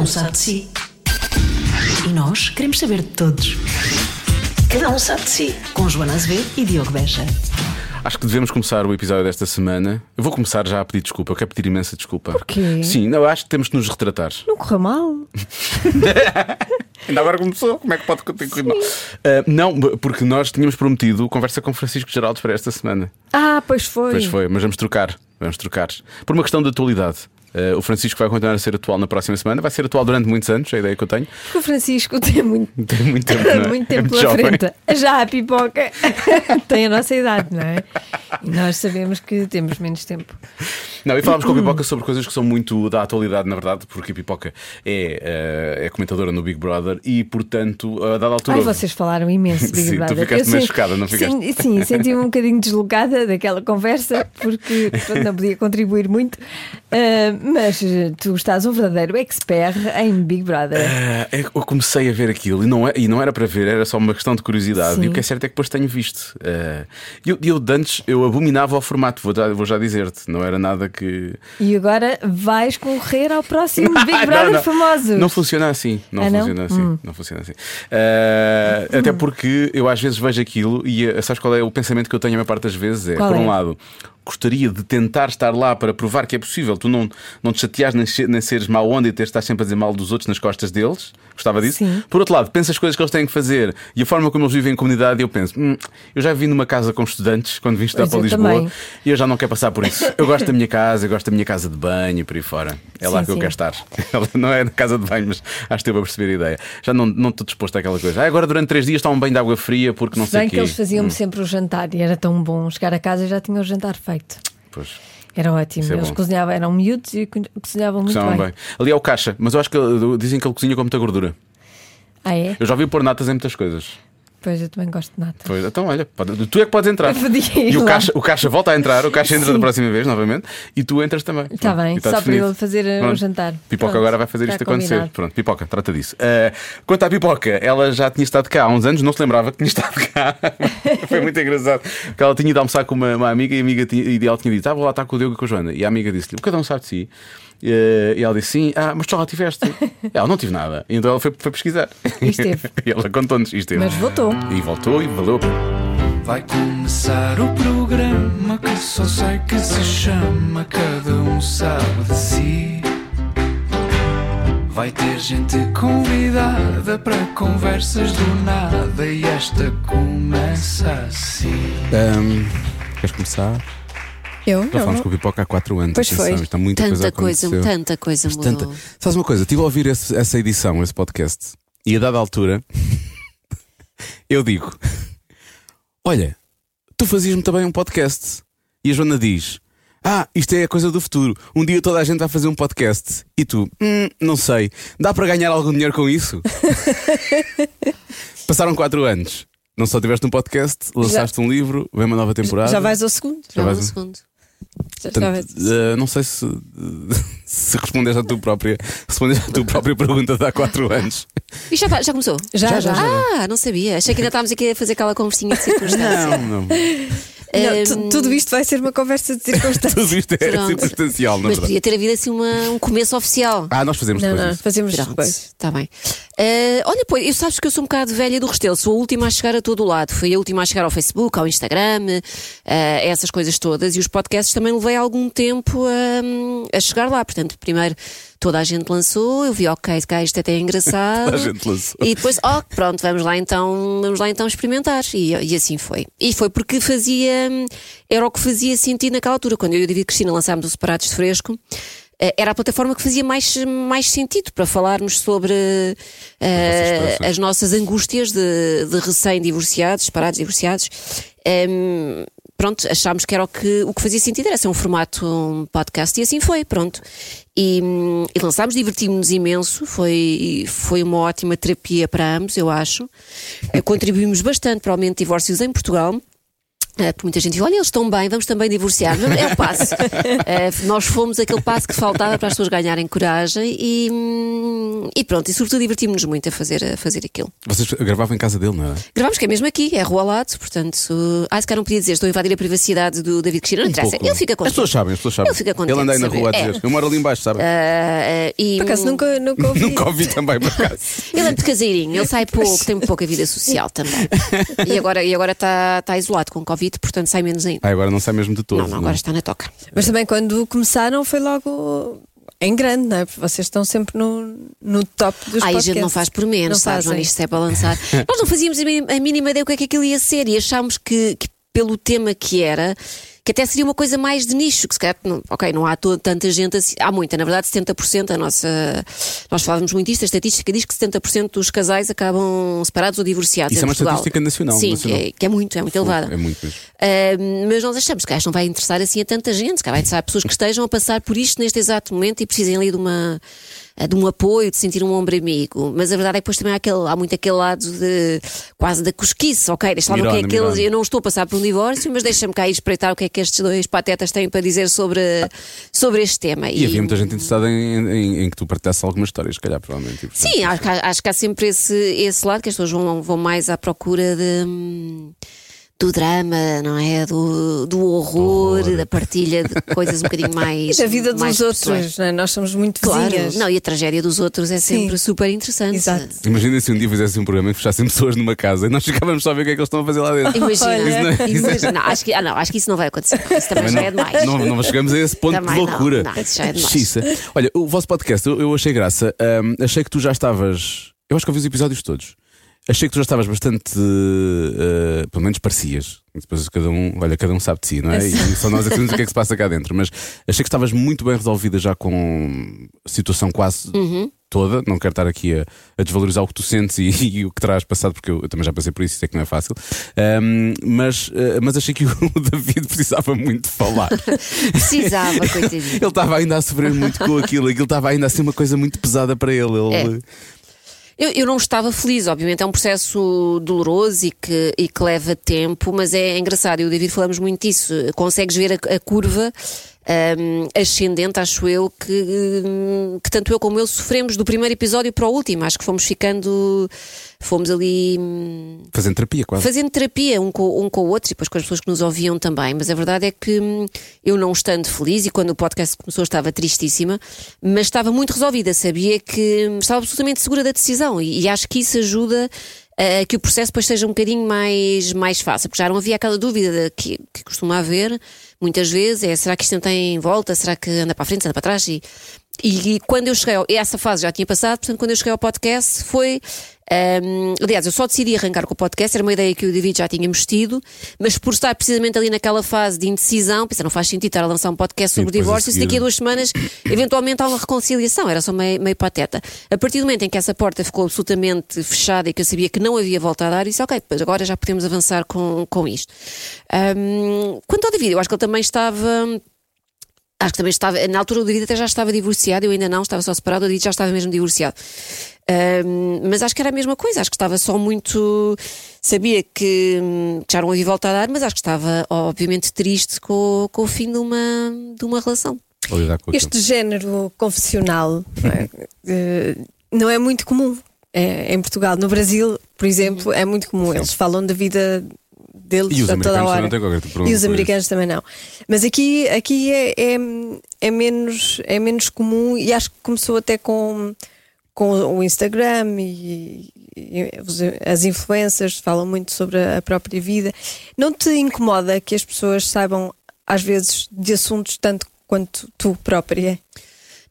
um sabe de si. E nós queremos saber de todos. Cada um sabe de si. Com Joana Azevedo e Diogo Beja. Acho que devemos começar o episódio desta semana. Eu vou começar já a pedir desculpa. Eu quero pedir imensa desculpa. Porquê? Sim, não, eu acho que temos que nos retratar. Não correu mal. Ainda agora começou. Como é que pode ter corrido mal? Ah, não, porque nós tínhamos prometido conversa com Francisco Geraldo para esta semana. Ah, pois foi. Pois foi, mas vamos trocar. Vamos trocar. Por uma questão de atualidade. Ah, o Francisco vai continuar a ser atual na próxima semana. Vai ser atual durante muitos anos, é a ideia que eu tenho. Porque o Francisco tem muito, Tem muito tempo, é? muito É tempo muito pela jovem. frente. Já a pipoca tem a nossa idade, não é? E nós sabemos que temos menos tempo. Não, e falámos com a Pipoca sobre coisas que são muito da atualidade, na verdade, porque a Pipoca é, ah, é comentadora no Big Brother e, portanto, a dada altura. Ai, vocês falaram imenso, Big Sim, tu Brother. ficaste Eu meio chocada, não ficaste? Sim, sim senti-me um bocadinho deslocada daquela conversa porque portanto, não podia contribuir muito. Ah, mas eh, tu estás um verdadeiro expert em Big Brother. Ah, é eu comecei a ver aquilo e não, é- e não era para ver, era só uma questão de curiosidade. Sim. E o que é certo é que depois tenho visto. E eu, eu de antes eu abominava o formato, vou já, vou já dizer-te. Não era nada que. E agora vais concorrer ao próximo Big Brother não. famosos. Não funciona assim. Não Ah, não? funciona assim. Não funciona assim. Ah, Até porque eu às vezes vejo aquilo e sabes qual é o pensamento que eu tenho a maior parte das vezes? É, Qual por um é? lado. Gostaria de tentar estar lá para provar que é possível. Tu não, não te chateares nem, nem seres mau onda e estar sempre a dizer mal dos outros nas costas deles. Gostava disso. Sim. Por outro lado, penso as coisas que eles têm que fazer e a forma como eles vivem em comunidade. Eu penso, "Hum, eu já vivi numa casa com estudantes quando vim estudar Pois para eu Lisboa também. e eu já não quero passar por isso. Eu gosto da minha casa, eu gosto da minha casa de banho e por aí fora. É lá Sim, que eu sim. quero estar. Ela não é na casa de banho, mas acho que deu para perceber a ideia. Já não, não estou disposto àquela coisa. Ah, agora durante três dias está um banho de água fria porque não Se sei o que quê. eles faziam Hum, sempre o jantar e era tão bom. Chegar a casa e já tinha o jantar feito. Pois. Era ótimo. É eles cozinhavam, eram miúdos e co- cozinhavam muito Cozinhavam bem. bem. Ali é o caixa, mas eu acho que ele- dizem que ele cozinha com muita gordura. Ah, é? Eu já vi pôr natas em muitas coisas. Pois eu também gosto de nata. Pois, então, olha, pode- tu é que podes entrar. E o caixa, o caixa volta a entrar, o caixa entra Sim. da próxima vez, novamente, e tu entras também. Está bem, está só para definido. ele fazer uh, o Pronto. jantar. Pipoca Pronto, agora vai fazer está isto acontecer. combinado. Pronto, Pipoca, trata disso. Uh, quanto à Pipoca, ela já tinha estado cá há uns anos, não se lembrava que tinha estado cá. Foi muito engraçado. Porque ela tinha ido almoçar com uma, uma amiga e a amiga tinha, e ela tinha dito: Ah, vou lá estar com o Diogo e com a Joana. E a amiga disse-lhe: Cada um sabe de si. Uh, E ela disse: Sim, ah, mas tu lá tiveste. ela não tive nada. E então ela foi, foi pesquisar. E esteve. e ela contou-nos: "E esteve." Mas voltou. E voltou e valeu. Vai começar o programa que só sei que se chama Cada um sabe de si. Vai ter gente convidada para conversas do nada e esta começa assim. queres começar? Eu? Já falámos com o Pipoca há 4 anos. Pois foi. Está muita Tanta coisa, coisa, tanta coisa mudou. tanta- Sabes uma coisa? Estive a ouvir esse- essa edição, esse podcast, e a dada altura eu digo: Olha, tu fazias-me também um podcast. E a Joana diz: Ah, isto é a coisa do futuro. Um dia toda a gente vai fazer um podcast. E tu, "Hum, não sei, dá para ganhar algum dinheiro com isso? Passaram 4 anos. Não só tiveste um podcast, lançaste um livro, vem uma nova temporada. Já vais ao segundo? Já Já vais- um segundo. Já, já Portanto, eh, não sei se, se respondeste à tua própria, respondeste à tua própria pergunta de há 4 anos. E já, tá- já começou? já, já, já. Ah, não sabia. Achei que ainda estávamos aqui a fazer aquela conversinha de circunstância. Não, não. Não, tu- tudo isto vai ser uma conversa de circunstâncias. Tudo isto é Pronto. circunstancial, na Mas verdade. podia ter havido assim uma- um começo oficial. Ah, nós fazemos Não, depois não, isso. fazemos Pronto, depois. está bem. Eh, olha, pois, eu sabes que eu sou um bocado velha do Restelo, sou a última a chegar a todo lado. Fui a última a chegar ao Facebook, ao Instagram, eh, essas coisas todas. E os podcasts também levei algum tempo a, a chegar lá. Portanto, primeiro toda a gente lançou, eu vi, ok, cá isto até é engraçado. Toda a gente lançou. E depois, oh, pronto, vamos lá então, vamos lá então experimentar. E, e assim foi. E foi porque fazia, era o que fazia sentido naquela altura. Quando eu e a David Cristina lançámos o Separados de Fresco, era a plataforma que fazia mais, mais sentido para falarmos sobre eh, experiências. as nossas angústias de, de recém-divorciados, separados, divorciados. Em, pronto, achámos que era o que, o que fazia sentido, era ser um formato um podcast e assim foi, pronto. E, e lançámos, divertimos-nos imenso, foi, foi uma ótima terapia para ambos, eu acho. Eh, Contribuímos bastante para o aumento de divórcios em Portugal. Eh, porque muita gente diz: olha, eles estão bem, vamos também divorciar. É o passo. Eh, nós fomos aquele passo que faltava para as pessoas ganharem coragem e, e pronto, e sobretudo divertimos-nos muito a fazer, a fazer aquilo. Vocês gravavam em casa dele, não era? Gravamos que é mesmo aqui, é rua ao lado, portanto. Ah, se calhar não podia dizer, estou a invadir a privacidade do David Cristina. Não interessa, pouco. ele fica As contente. pessoas sabem, as pessoas sabem. Ele fica contente Ele anda aí na rua a dizer. Eu moro ali embaixo, sabe? Ah, ah, e, Por acaso nunca, nunca ouvi. Nunca ouvi também, por acaso. Ele é muito caseirinho, ele sai pouco, tem pouca vida social também. E agora e agora está está isolado com Covid, portanto sai menos ainda. Ah, agora não sai mesmo de todo. Não, não, agora está na toca. Mas também quando começaram foi logo em grande, não é? Porque vocês estão sempre no, no top dos Ai, a gente não faz por menos, Não sabes? Não, fazem. isto é para lançar. Nós não fazíamos a mínima, a mínima ideia o que é que aquilo ia ser e achámos que, que pelo tema que era. Que até seria uma coisa mais de nicho, que se calhar, não, ok, não há tanta gente assim, há muita, na verdade 70% a nossa, nós falávamos muito isto, a estatística diz que 70% dos casais acabam separados ou divorciados Isso é uma Portugal. estatística nacional, Sim, nacional. Que, é, que é muito, é muito elevada. É muito mesmo. Uh, mas nós achamos que acho que não vai interessar assim a tanta gente, se calhar vai interessar a pessoas que estejam a passar por isto neste exato momento e precisem ali de uma de um apoio, de sentir um ombro amigo. Mas a verdade é que depois também há, aquele, há muito aquele lado de quase da cosquice, ok? Deixa lá o que é que eles. Eu não estou a passar por um divórcio, mas deixa-me cá ir espreitar o que é que estes dois patetas têm para dizer sobre, sobre este tema. E havia muita gente interessada em, em- em que tu partilhasses algumas histórias, se calhar, provavelmente. E, portanto, Sim, acho, que há- acho que há sempre esse, esse lado que as pessoas vão, vão mais à procura de. Do drama, não é? Do, do horror, horror. da partilha de coisas um bocadinho mais. E da vida mais dos outros, não é? nós somos muito Claro, vizinhas. não, e a tragédia dos outros é Sim. sempre super interessante. Exato. Imagina se um dia fizesse um programa e fechassem pessoas numa casa e nós ficávamos só a ver o que é que eles estão a fazer lá dentro. Imagina, Olha. Isso não é- imagina. Não, acho que, ah, não, acho que isso não vai acontecer. Isso também já é demais. Não, não chegamos a esse ponto Também de não, loucura. não, isso já é demais. Olha, o vosso podcast, eu, eu achei graça. Ahm, achei que tu já estavas. Eu acho que ouvi os episódios todos. Achei que tu já estavas bastante. eh, pelo menos parecias. Depois cada um, olha, cada um sabe de si, não é? E só nós é que sabemos o que é que se passa cá dentro. Mas achei que estavas muito bem resolvida já com a situação quase Uhum. toda. Não quero estar aqui a, a desvalorizar o que tu sentes e, e o que terás passado, porque eu, eu também já passei por isso, sei que não é fácil. Ahm, mas, eh, mas achei que o David precisava muito falar. Precisava, coitadinho. Ele estava ainda a sofrer muito com aquilo, aquilo estava ainda a ser uma coisa muito pesada para ele. Ele- Eu, eu não estava feliz, obviamente, é um processo doloroso e que, e que leva tempo, mas é engraçado. Eu e o David falamos muito disso. Consegues ver a, a curva hum, ascendente, acho eu, que, hum, que tanto eu como ele sofremos do primeiro episódio para o último. Acho que fomos ficando, fomos ali. hum, Fazendo terapia, quase. fazendo terapia um com, um com o outro e depois com as pessoas que nos ouviam também. Mas a verdade é que hum, eu não estando feliz e quando o podcast começou estava tristíssima, mas estava muito resolvida. Sabia que hum, estava absolutamente segura da decisão e, e acho que isso ajuda a que o processo depois seja um bocadinho mais, mais fácil, porque já não havia aquela dúvida que, que costuma haver muitas vezes: é será que isto não tem volta? Será que anda para a frente, anda para trás? E, e, e quando eu cheguei, ao, essa fase já tinha passado, portanto, quando eu cheguei ao podcast foi. Hum, aliás, eu só decidi arrancar com o podcast, era uma ideia que o David já tínhamos tido, mas por estar precisamente ali naquela fase de indecisão, pensei, não faz sentido estar a lançar um podcast sobre divórcio, se daqui a duas semanas eventualmente há uma reconciliação, era só meio, meio pateta. A partir do momento em que essa porta ficou absolutamente fechada e que eu sabia que não havia volta a dar, disse, ok, pois agora já podemos avançar com, com isto. Hum, quanto ao David, eu acho que ele também estava. Acho que também estava, na altura o David até já estava divorciado, eu ainda não, estava só separado, o David já estava mesmo divorciado. Ahm, mas acho que era a mesma coisa, acho que estava só muito. Sabia que, hum, que já não havia volta a dar, mas acho que estava, obviamente, triste com, com o fim de uma, de uma relação. Este género confessional não é, Eh, não é muito comum eh, em Portugal. No Brasil, por exemplo, é muito comum. Eles falam da vida deles E os a toda a americanos também hora. não qualquer problema E os americanos também não. Mas aqui, aqui é, é, é menos, é menos comum e acho que começou até com, com o Instagram e, e as influências falam muito sobre a própria vida. Não te incomoda que as pessoas saibam, às vezes, de assuntos tanto quanto tu própria?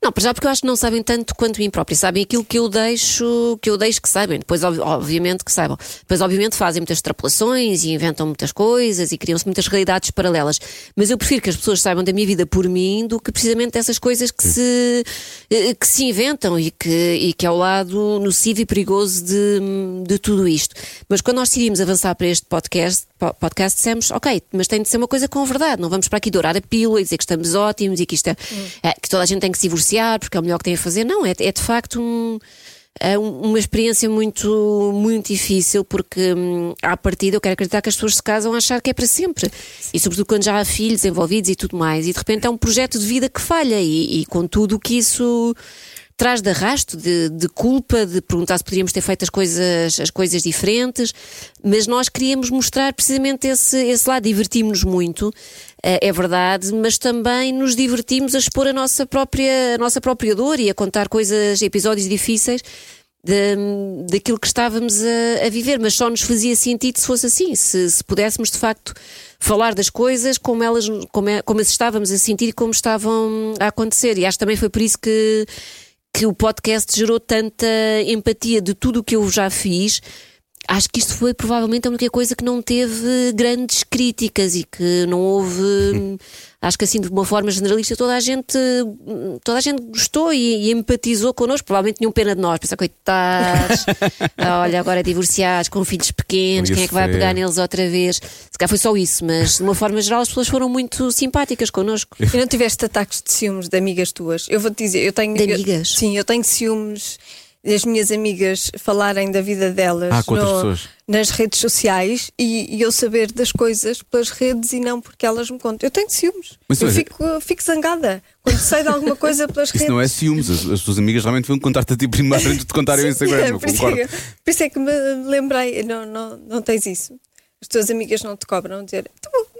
Não, para já porque eu acho que não sabem tanto quanto mim própria. Sabem aquilo que eu deixo, que eu deixo que saibam. Depois, ob- obviamente, que saibam. Depois, obviamente, fazem muitas extrapolações e inventam muitas coisas e criam-se muitas realidades paralelas. Mas eu prefiro que as pessoas saibam da minha vida por mim do que precisamente dessas coisas que se, eh, que se inventam e que, e que é o lado nocivo e perigoso de, de tudo isto. Mas quando nós decidimos avançar para este podcast, po- podcast dissemos, ok, mas tem de ser uma coisa com verdade. Não vamos para aqui dourar a pílula e dizer que estamos ótimos e que isto é, é, que toda a gente tem que se divorciar porque é o melhor que tem a fazer. Não, é, é de facto eh, um- uma experiência muito, muito difícil, porque hum, à partida eu quero acreditar que as pessoas se casam a achar que é para sempre. E sobretudo quando já há filhos envolvidos e tudo mais. E de repente é um projeto de vida que falha, e, e com tudo o que isso traz de arrasto, de, de culpa, de perguntar se poderíamos ter feito as coisas, as coisas diferentes, mas nós queríamos mostrar precisamente esse, esse lado, divertimos-nos muito, eh, é verdade, mas também nos divertimos a expor a nossa própria, a nossa própria dor e a contar coisas, episódios difíceis daquilo que estávamos a, a viver, mas só nos fazia sentido se fosse assim, se, se pudéssemos de facto falar das coisas como elas, como, é- como as estávamos a sentir e como estavam a acontecer. E acho que também foi por isso que, que o podcast gerou tanta empatia de tudo o que eu já fiz. Acho que isto foi provavelmente a única coisa que não teve grandes críticas e que não houve. Acho que assim, de uma forma generalista, toda a gente, toda a gente gostou e, e empatizou connosco. Provavelmente tinham pena de nós, pensar, coitados, olha, agora divorciados, com filhos pequenos, quem é que vai pegar neles outra vez? Se calhar foi só isso, mas de uma forma geral as pessoas foram muito simpáticas connosco. E não tiveste ataques de ciúmes de amigas tuas? Eu vou-te dizer, eu tenho. De eu- amigas? sim, eu tenho ciúmes das minhas amigas falarem da vida delas Ah, pessoas. nas redes sociais e, e eu saber das coisas pelas redes e não porque elas me contam. Eu tenho ciúmes. Mas, eu fico, fico zangada quando sei de alguma coisa pelas Isso redes. não é ciúmes, as, as tuas amigas realmente vão contar-te a ti primeiro antes de te contarem o Instagram, eu por, isso é que, por isso é que me lembrei, não, não, não tens isso. As tuas amigas não te cobram dizer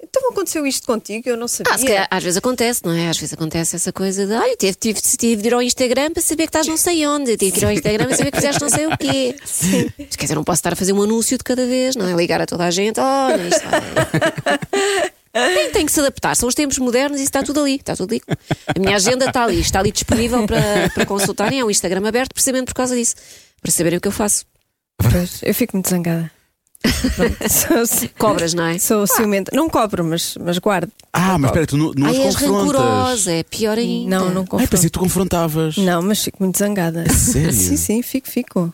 então, aconteceu isto contigo, eu não sabia. Ah, se calhar, às vezes acontece, não é? Às vezes acontece essa coisa de olha, tive, tive, tive de ir ao Instagram para saber que estás não sei onde, tive de ir ao Instagram para saber que fizeste não sei o quê. Sim. Quer dizer, não posso estar a fazer um anúncio de cada vez, não é? Ligar a toda a gente, olha, isto vai. Tem, tem que se adaptar, são os tempos modernos e está tudo ali, está tudo ali. A minha agenda está ali, está ali disponível para, para consultarem, é um Instagram aberto precisamente por causa disso, para saberem o que eu faço. Pois, eu fico muito zangada. Sou, Cobras, não é? sou ciumenta. Não cobro, mas, mas guardo. Ah, mas espera, tu não, não Ai, as és confrontas. rancorosa, é pior ainda. Não, não Ai, confronto. pensei que tu confrontavas. Não, mas fico muito zangada. sério? Sim, sim, fico, fico.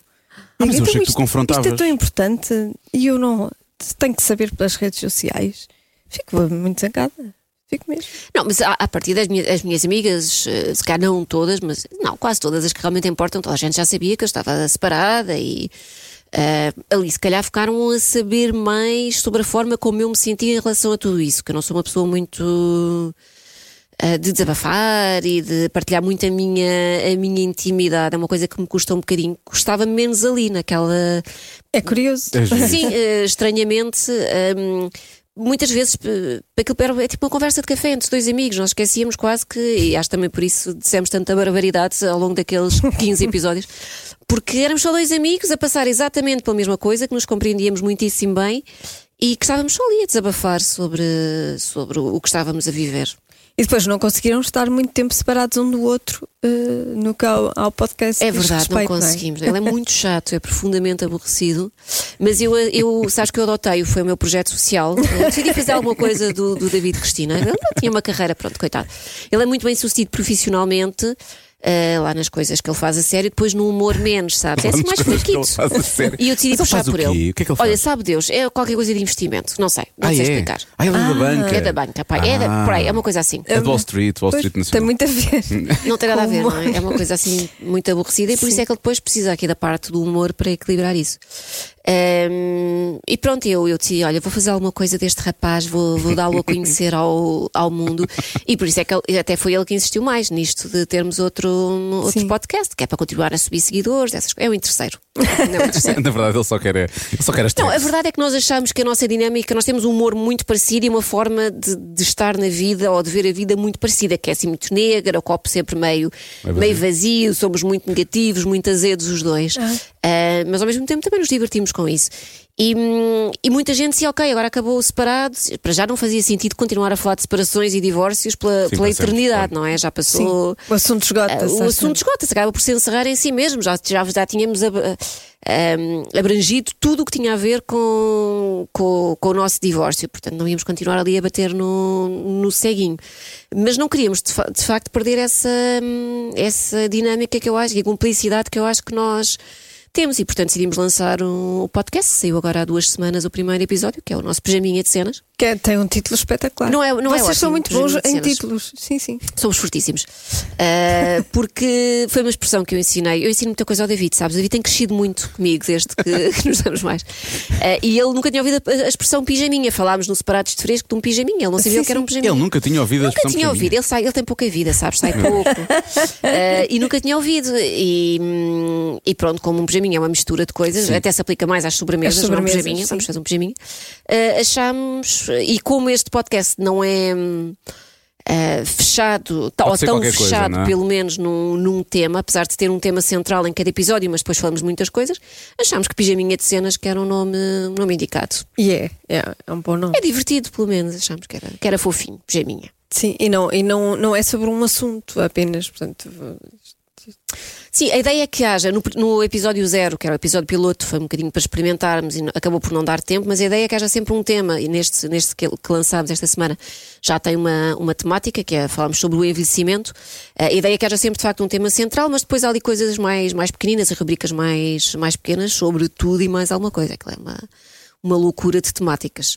Ah, mas eu Então achei que tu isto- confrontavas. Isto é tão importante e eu não tenho que saber pelas redes sociais. Fico muito zangada. Fico mesmo. Não, mas a, a partir das minhas, as minhas amigas, eh, se calhar não todas, mas não, quase todas as que realmente importam, toda a gente já sabia que eu estava separada e eh, ali se calhar ficaram a saber mais sobre a forma como eu me sentia em relação a tudo isso, que eu não sou uma pessoa muito eh, de desabafar e de partilhar muito a minha, a minha intimidade, é uma coisa que me custa um bocadinho, custava menos ali naquela É curioso. É. Sim, eh, estranhamente. Muitas vezes eh, aquilo era- é tipo uma conversa de café entre dois amigos, nós esquecíamos quase que, e acho também por isso dissemos tanta barbaridade ao longo daqueles 15 episódios, porque éramos só dois amigos a passar exatamente pela mesma coisa, que nos compreendíamos muitíssimo bem e que estávamos só ali a desabafar sobre, sobre o que estávamos a viver. E depois não conseguiram estar muito tempo separados um do outro eh, no que ao, ao podcast. É verdade, não respeito, é? conseguimos. Ele é muito chato, é profundamente aborrecido. Mas eu, eu sabes que eu adotei, foi o meu projeto social. Eu decidi fazer alguma coisa do, do David Cristina. Ele não tinha uma carreira, pronto, coitado. Ele é muito bem sucedido profissionalmente. Eh, lá nas coisas que ele faz a sério, depois no humor menos, sabes? É assim mais fraquito. E eu decidi puxar por ele. O que é que ele Olha, faz? sabe Deus, é qualquer coisa de investimento, não sei, não ah, sei é? explicar. Ah, ele é da banca. É da banca, pai. É, da, por aí, é uma coisa assim. É de Wall Street, Wall Street tem Nacional. muito a ver. Não tem nada a ver, não é? É uma coisa assim muito aborrecida e por isso é que ele depois precisa aqui da parte do humor para equilibrar isso. Ahm, e pronto, eu, eu decidi: olha, vou fazer alguma coisa deste rapaz, vou, vou dá-lo a conhecer ao, ao mundo. E por isso é que ele- até foi ele que insistiu mais nisto de termos outro, outro Sim. podcast, que é para continuar a subir seguidores, essas coisas. É o interesseiro. É o terceiro. Na verdade, ele só quer, ele só quer as Não, a verdade é que nós achamos que a nossa dinâmica, nós temos um humor muito parecido e uma forma de, de estar na vida ou de ver a vida muito parecida, que é assim muito negra, o copo sempre meio, É vazio. meio vazio, somos muito negativos, muito azedos os dois. Ah, mas ao mesmo tempo também nos divertimos com isso. E, hum, e muita gente dizia, ok, agora acabou o separado, para já não fazia sentido continuar a falar de separações e divórcios pela, Sim, pela eternidade, não é? Já Sim, passou. o assunto esgota-se. Uh, o assunto esgota-se, acaba por se encerrar em si mesmo. Já, já, já tínhamos ab- um, abrangido tudo o que tinha a ver com, com, com o nosso divórcio, portanto não íamos continuar ali a bater no, no ceguinho. Mas não queríamos de, fa- de facto perder essa, hum, essa dinâmica que eu acho, e a cumplicidade que eu acho que nós temos, e portanto decidimos lançar um, podcast. Saiu agora há duas semanas o primeiro episódio, que é o nosso pijaminha de cenas. Que é- tem um título espetacular. Não é- não é Vocês são ótimo, muito bons em títulos. Sim, sim. Somos fortíssimos. Ah, porque foi uma expressão que eu ensinei. Eu ensino muita coisa ao David, sabes? O David tem crescido muito comigo desde que, que nos damos mais. Ah, e ele nunca tinha ouvido a, a expressão pijaminha. Falámos no Separados de Fresco de um pijaminha. Ele não sabia Sim, o que era um sim. pijaminha. Ele nunca tinha ouvido a Nunca expressão tinha pijaminha. ouvido, ele, sai, ele tem pouca vida, sabes? Sai pouco. Ah, e nunca tinha ouvido. E, e pronto, como um pijaminha é uma mistura de coisas, até se aplica mais às sobremesas, Às não é um sobremesas, pijaminha, sim. vamos fazer um pijaminha. Ah, e como este podcast não é. ah, fechado, tá- ou tão coisa, fechado, não é? pelo menos num, num tema, apesar de ter um tema central em cada episódio, mas depois falamos muitas coisas, achámos que Pijaminha de Cenas que era um nome, um nome indicado. E é, é, é um bom nome. É divertido, pelo menos, achámos que era, que era fofinho, Pijaminha. Sim, e não, e não, não é sobre um assunto apenas. Portanto, Sim, a ideia é que haja no, no episódio zero, que era o episódio piloto, foi um bocadinho para experimentarmos e não- acabou por não dar tempo, mas a ideia é que haja sempre um tema, e neste, neste que, que lançámos esta semana já tem uma, uma temática, que é falarmos sobre o envelhecimento. A ideia é que haja sempre de facto um tema central, mas depois há ali coisas mais, mais pequeninas, as rubricas mais, mais pequenas, sobre tudo e mais alguma coisa. Aquilo é uma, uma loucura de temáticas.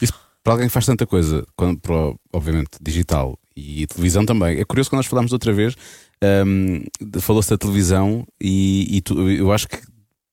Isso, para alguém que faz tanta coisa, quando, para, obviamente, digital e televisão também. É curioso quando nós falámos outra vez, de- falou-se da televisão e, e tu- eu acho que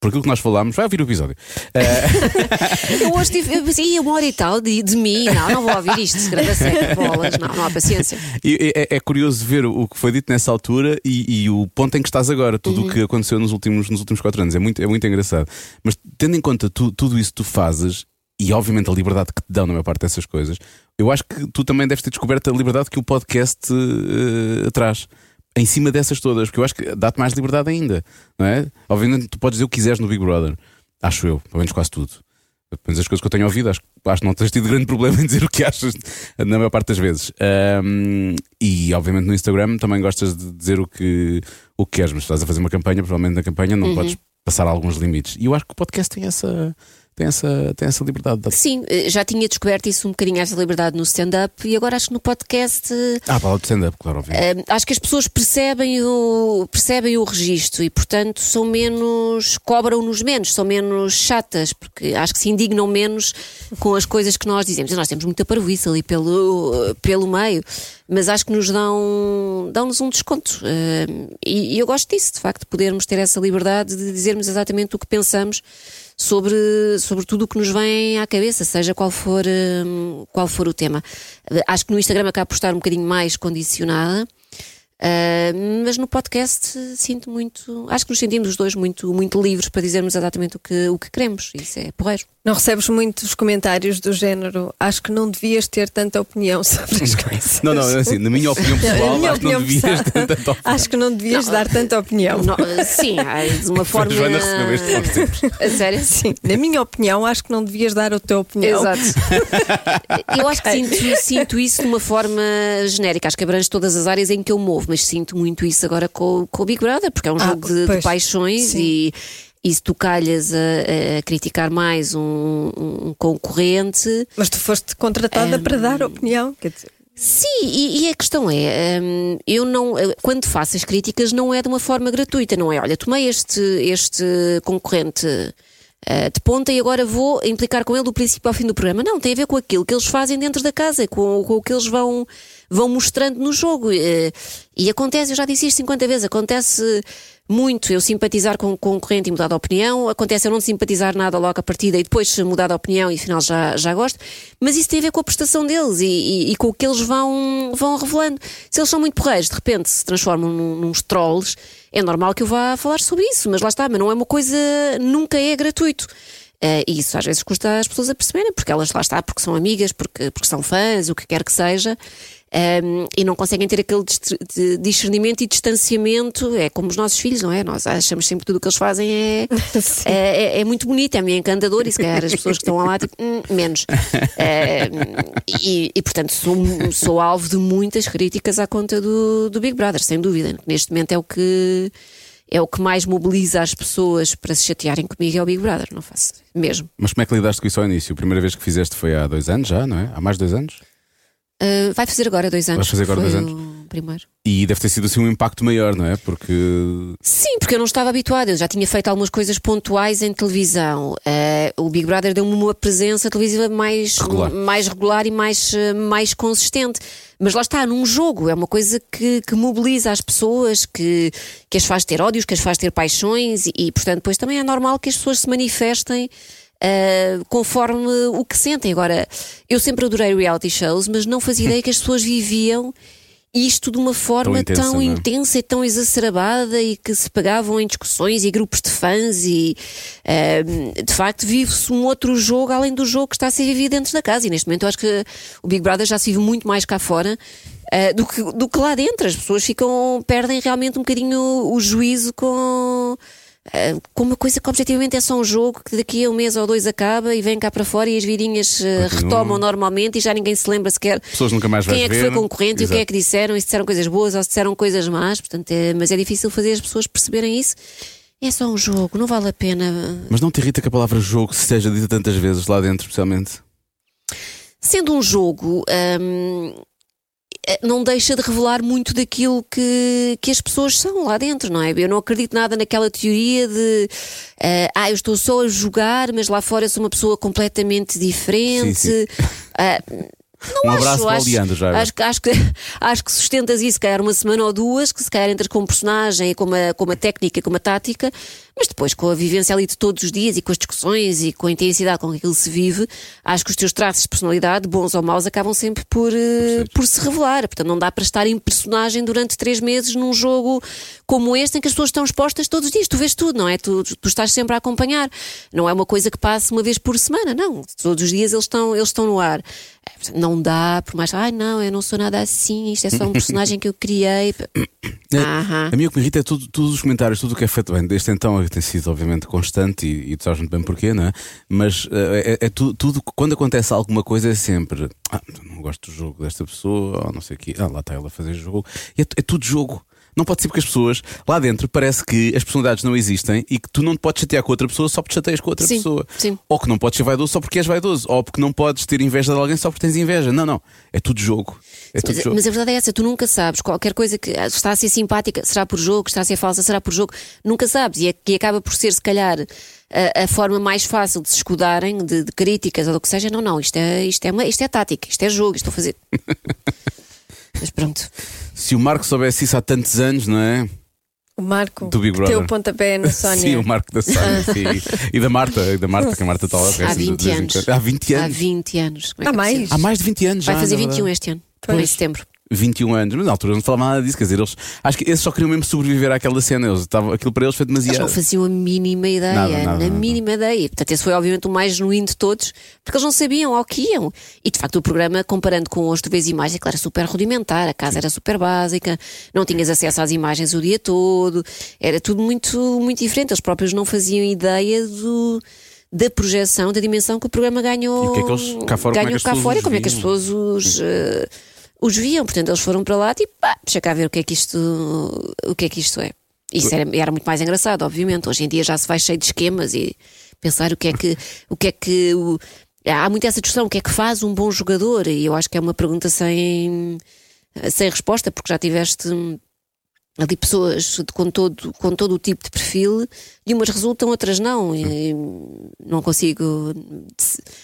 por aquilo que nós falámos, vai ouvir o episódio. Eu hoje tive, eu pensei, "Ih, uma hora e tal de, de mim, não, não vou ouvir isto, se grava seco, bolas, não, não há paciência. E é, é curioso ver o que foi dito nessa altura e, e o ponto em que estás agora, tudo o que aconteceu nos últimos, nos últimos quatro anos. É muito, é muito engraçado. Mas tendo em conta tu- tudo isso que tu fazes e, obviamente, a liberdade que te dão na maior parte dessas coisas, eu acho que tu também deves ter descoberto a liberdade que o podcast eh, traz. Em cima dessas todas, porque eu acho que dá-te mais liberdade ainda, não é? Obviamente, tu podes dizer o que quiseres no Big Brother, acho eu, pelo menos quase tudo. Pelo menos as coisas que eu tenho ouvido, acho, acho que não tens tido grande problema em dizer o que achas na maior parte das vezes. Ahm, e obviamente no Instagram também gostas de dizer o que, o que queres, mas estás a fazer uma campanha, provavelmente na campanha não podes passar alguns limites. E eu acho que o podcast tem essa, tem essa, tem essa liberdade. Sim, eh, já tinha descoberto isso um bocadinho essa liberdade no stand-up e agora acho que no podcast eh, Ah, para o stand-up, claro, obviamente. eh, acho que as pessoas percebem o, percebem o registro e, portanto, são menos, cobram-nos menos, são menos chatas, porque acho que se indignam menos com as coisas que nós dizemos. E nós temos muita parvoíce ali pelo, pelo meio, mas acho que nos dão, dão-nos um desconto. E, e eu gosto disso, de facto, de podermos ter essa liberdade de dizermos exatamente o que pensamos sobre, sobre tudo o que nos vem à cabeça, seja qual for, hum, qual for o tema. Acho que no Instagram acaba por estar um bocadinho mais condicionada. Ah, mas no podcast sinto muito. Acho que nos sentimos os dois muito, muito livres para dizermos exatamente o que, o que queremos. Isso é porreiro. não recebes muitos comentários do género acho que não devias ter tanta opinião sobre as coisas. Não, não, assim, na minha opinião pessoal, minha acho que não opinião devias pessoal, ter tanta opinião. Acho que não devias dar tanta opinião. Não, eh, sim, ah, de uma forma. Joana recebeu este. A sério? Sim, na minha opinião, acho que não devias dar a tua opinião. Exato. Eu acho que sinto, sinto isso de uma forma genérica. Acho que abrange todas as áreas em que eu movo, mas sinto muito isso agora com, com o Big Brother, porque é um Ah, jogo de, de paixões Sim. e. E se tu calhas a, a criticar mais um, um concorrente, Mas tu foste contratada Hum. para dar opinião. Quer dizer, Sim, e, e a questão é, hum, eu não, quando faço as críticas não é de uma forma gratuita, não é? Olha, tomei este, este concorrente eh, de ponta e agora vou implicar com ele do princípio ao fim do programa. Não, tem a ver com aquilo que eles fazem dentro da casa, com, com o que eles vão, vão mostrando no jogo. Eh, E acontece, eu já disse isto 50 vezes, acontece muito eu simpatizar com o concorrente e mudar de opinião, acontece eu não simpatizar nada logo à partida e depois mudar de opinião e afinal já, já gosto, mas isso tem a ver com a prestação deles e, e- e com o que eles vão, vão revelando. Se eles são muito porreiros, de repente se transformam num, nos trolls, é normal que eu vá falar sobre isso, mas lá está, mas não é uma coisa, nunca é gratuito. Eh, e isso às vezes custa às pessoas a perceberem, porque elas lá está, porque são amigas, porque, porque são fãs, o que quer que seja, ehm, e não conseguem ter aquele discernimento e distanciamento. É como os nossos filhos, não é? Nós achamos sempre que tudo o que eles fazem é, é, é- é muito bonito, é meio encantador, e se calhar as pessoas que estão lá, tipo, "Hum, menos. Eh, e, e, portanto sou, sou alvo de muitas críticas à conta do, do Big Brother, sem dúvida. Neste momento é o que é o que mais mobiliza as pessoas para se chatearem comigo é o Big Brother, não faço mesmo. Mas como é que lidaste com isso ao início? A primeira vez que fizeste foi há dois anos já, não é? Há mais de dois anos? Uh, vai fazer agora dois anos. Vais fazer agora Foi dois anos? o- primeiro. E deve ter sido assim um impacto maior, não é? Porque. Sim, porque eu não estava habituada. Eu já tinha feito algumas coisas pontuais em televisão. Eh, o Big Brother deu-me uma presença televisiva mais Regular. mais regular e mais, eh, mais consistente. Mas lá está, num jogo, é uma coisa que, que mobiliza as pessoas, que, que as faz ter ódios, que as faz ter paixões e, e, portanto, depois também é normal que as pessoas se manifestem eh, conforme o que sentem. Agora, eu sempre adorei reality shows, mas não fazia ideia que as pessoas viviam isto de uma forma intensa, tão é? intensa e tão exacerbada e que se pegavam em discussões e grupos de fãs e eh, de facto vive-se um outro jogo além do jogo que está a ser vivido dentro da casa e neste momento eu acho que o Big Brother já se vive muito mais cá fora eh, do, que, do que lá dentro as pessoas ficam perdem realmente um bocadinho o juízo com eh, com uma coisa que objetivamente é só um jogo que daqui a um mês ou dois acaba e vem cá para fora e as virinhas eh, Continuam. retomam normalmente e já ninguém se lembra sequer Pessoas nunca mais quem é que ver. foi concorrente e o que é que disseram, e se disseram coisas boas ou se disseram coisas más, portanto, é- mas é difícil fazer as pessoas perceberem isso. É só um jogo, não vale a pena. Mas não te irrita que a palavra jogo se seja dita tantas vezes lá dentro, especialmente? Sendo um jogo, hum, não deixa de revelar muito daquilo que, que as pessoas são lá dentro, não é? Eu não acredito nada naquela teoria de eh, ah, eu estou só a jogar, mas lá fora sou uma pessoa completamente diferente. Sim, sim. Ah, não Um acho, abraço acho, Leandro já acho, que- acho, que, acho que sustentas isso, se calhar uma semana ou duas, que se calhar entras com um personagem, com uma, com uma técnica, com uma tática, mas depois com a vivência ali de todos os dias e com as discussões e com a intensidade com que aquilo se vive, acho que os teus traços de personalidade, bons ou maus, acabam sempre por, eh, por se revelar. Portanto, não dá para estar em personagem durante três meses num jogo como este, em que as pessoas estão expostas todos os dias. Tu vês tudo, não é? Tu, tu estás sempre a acompanhar. Não é uma coisa que passe uma vez por semana, não. Todos os dias eles estão, eles estão no ar. É, Não dá, por mais. Ai, não, eu não sou nada assim, isto é só um personagem que eu criei. Aham. A mim o que me irrita é tudo, todos os comentários, tudo o que é feito bem. Desde então tem sido, obviamente, constante e, e tu sabes muito bem porquê, não é? Mas eh, é, é tu- tudo, quando acontece alguma coisa, é sempre. Ah, não gosto do jogo desta pessoa, ou não sei o quê. Ah, lá está ela a fazer jogo. É, é tudo jogo. Não pode ser porque as pessoas lá dentro parece que as personalidades não existem e que tu não te podes chatear com outra pessoa só porque chateias com outra Sim, pessoa. sim. Ou que não podes ser vaidoso só porque és vaidoso. Ou porque não podes ter inveja de alguém só porque tens inveja. Não, não. É tudo jogo. É tudo Mas, jogo. mas a verdade é essa, tu nunca sabes. Qualquer coisa que ah, está a ser simpática será por jogo, está a ser falsa será por jogo. Nunca sabes. E, é, e acaba por ser, se calhar, a, a forma mais fácil de se escudarem de, de críticas ou do que seja. Não, não, isto é, isto, é uma, isto é tática, isto é jogo, isto estou a fazer. mas pronto. Se o Marco soubesse isso há tantos anos, não é? O Marco Do Big que Brother. deu o pontapé na Sónia. Sim, o Marco da Sónia, sim. E da Marta, e da Marta, que a Marta está lá. Há resta de 20 vez em anos. Há 20 Há anos. 20 anos. Como é Há que é mais? possível? Há mais de 20 anos já. Vai fazer na 21 verdade. este ano, Pois. em setembro. 21 anos, mas na altura não falava nada disso. Quer dizer, eles, acho que esses só queriam mesmo sobreviver àquela cena. Eles, estavam, aquilo para eles foi Eles demasiado. não faziam a mínima ideia, Nada, nada, a nada. mínima ideia. Portanto, esse foi obviamente o mais genuíno de todos, porque eles não sabiam ao que iam. E de facto, o programa, comparando com hoje, tu vês imagens, claro, era super rudimentar, a casa era super básica, não tinhas acesso às imagens o dia todo, era tudo muito, muito diferente. Eles próprios não faziam ideia do. Da projeção, da dimensão que o programa ganhou, E o que é que eles- cá fora, como é ganhou que as cá fora e como é que as pessoas os, eh, os viam. Portanto, eles foram para lá, tipo, pá, deixa cá ver o que é que isto, o que é, que isto é. Isso era, era muito mais engraçado, obviamente. Hoje em dia já se vai cheio de esquemas e pensar o que é que. O que, é que o- há muito essa discussão, o que é que faz um bom jogador? E eu acho que é uma pergunta sem, sem resposta, porque já tiveste hum, ali pessoas com, todo, com todo o tipo de perfil e umas resultam, outras não. E não consigo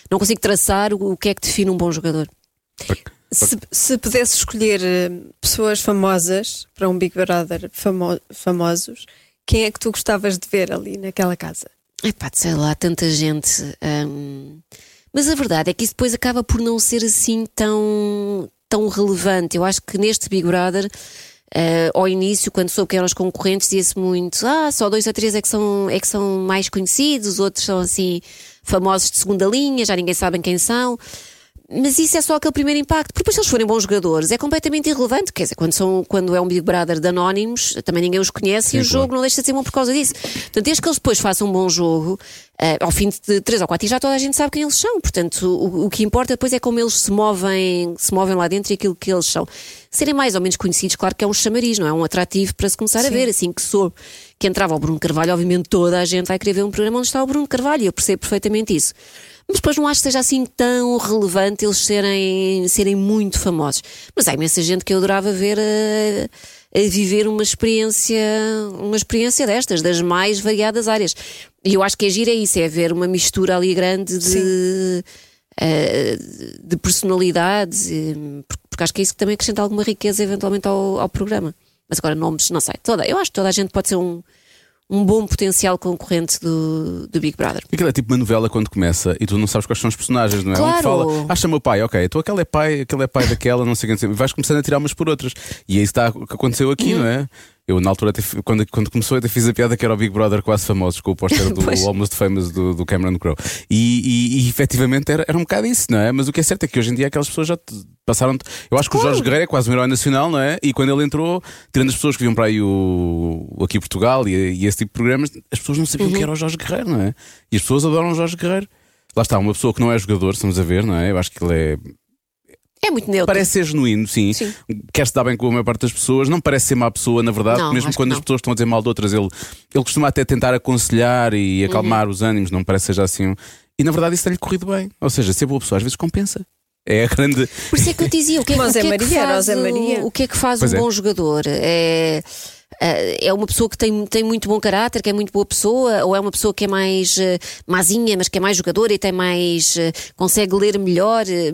não consigo traçar o, o que é que define um bom jogador. Se, se pudesse escolher eh, pessoas famosas para um Big Brother famo- famosos, quem é que tu gostavas de ver ali naquela casa? Epá, sei lá, tanta gente. hum, Mas a verdade é que isso depois acaba por não ser assim tão, tão relevante. Eu acho que neste Big Brother, eh, ao início, quando soube que eram os concorrentes, dizia-se muito: ah, só dois ou três é que, são, é que são mais conhecidos, os outros são assim famosos de segunda linha, já ninguém sabe quem são. Mas isso é só aquele primeiro impacto. Porque depois, se eles forem bons jogadores, é completamente irrelevante. Quer dizer, quando, são, quando é um Big Brother de anónimos, também ninguém os conhece e o claro. jogo não deixa de ser bom por causa disso. Portanto, desde que eles depois façam um bom jogo, ah, ao fim de três ou quatro dias já toda a gente sabe quem eles são. Portanto, o, o que importa depois é como eles se movem, se movem lá dentro e aquilo que eles são. Serem mais ou menos conhecidos, claro que é um chamariz, não é? Um atrativo para se começar a ver. Assim que sou que entrava o Bruno Carvalho, obviamente toda a gente vai querer ver um programa onde está o Bruno Carvalho, e eu percebo perfeitamente isso. Mas depois não acho que seja assim tão relevante eles serem, serem muito famosos. Mas há imensa gente que eu adorava ver a, a viver uma experiência, uma experiência destas, das mais variadas áreas. E eu acho que agir é isso, é ver uma mistura ali grande de, eh, de personalidades, porque porque acho que é isso que também acrescenta alguma riqueza eventualmente ao, ao programa. Mas agora nomes, não sei. Toda, eu acho que toda a gente pode ser um, um bom potencial concorrente do, do Big Brother. Aquilo é tipo uma novela quando começa e tu não sabes quais são os personagens, não é? Um Claro. fala, acha meu pai, ok, então aquele é pai, aquele é pai daquela, não sei o que, vais começando a tirar umas por outras. E é isso que que aconteceu aqui, não é? Eu, na altura, até quando, quando começou, até fiz a piada que era o Big Brother quase famosos, com o póster do. Almost Famous do, do Cameron Crowe. E, e, e efetivamente era, era um bocado isso, não é? Mas o que é certo é que hoje em dia aquelas pessoas já passaram. Eu acho que o Jorge Guerreiro é quase um herói nacional, não é? E quando ele entrou, tirando as pessoas que viam para aí o, Aqui Portugal e, e esse tipo de programas, as pessoas não sabiam o que era o Jorge Guerreiro, não é? E as pessoas adoram o Jorge Guerreiro. Lá está, uma pessoa que não é jogador, estamos a ver, não é? Eu acho que ele é. É muito neutro. Parece ser genuíno, sim. Sim. Quer-se dar bem com a maior parte das pessoas, não parece ser má pessoa, na verdade, Não, mesmo que quando as pessoas estão a dizer mal de outras, ele, ele costuma até tentar aconselhar e acalmar Uhum. os ânimos, não parece que seja assim. E na verdade isso tem-lhe corrido bem. Ou seja, ser boa pessoa às vezes compensa. É a grande. Por isso é que eu dizia, o que é, Como o que, é que Maria, o faz, o, o que é que faz Pois um é. bom jogador? É, é uma pessoa que tem, tem muito bom caráter, que é muito boa pessoa, ou é uma pessoa que é mais eh, mazinha, mas que é mais jogadora e tem mais. eh, consegue ler melhor? eh,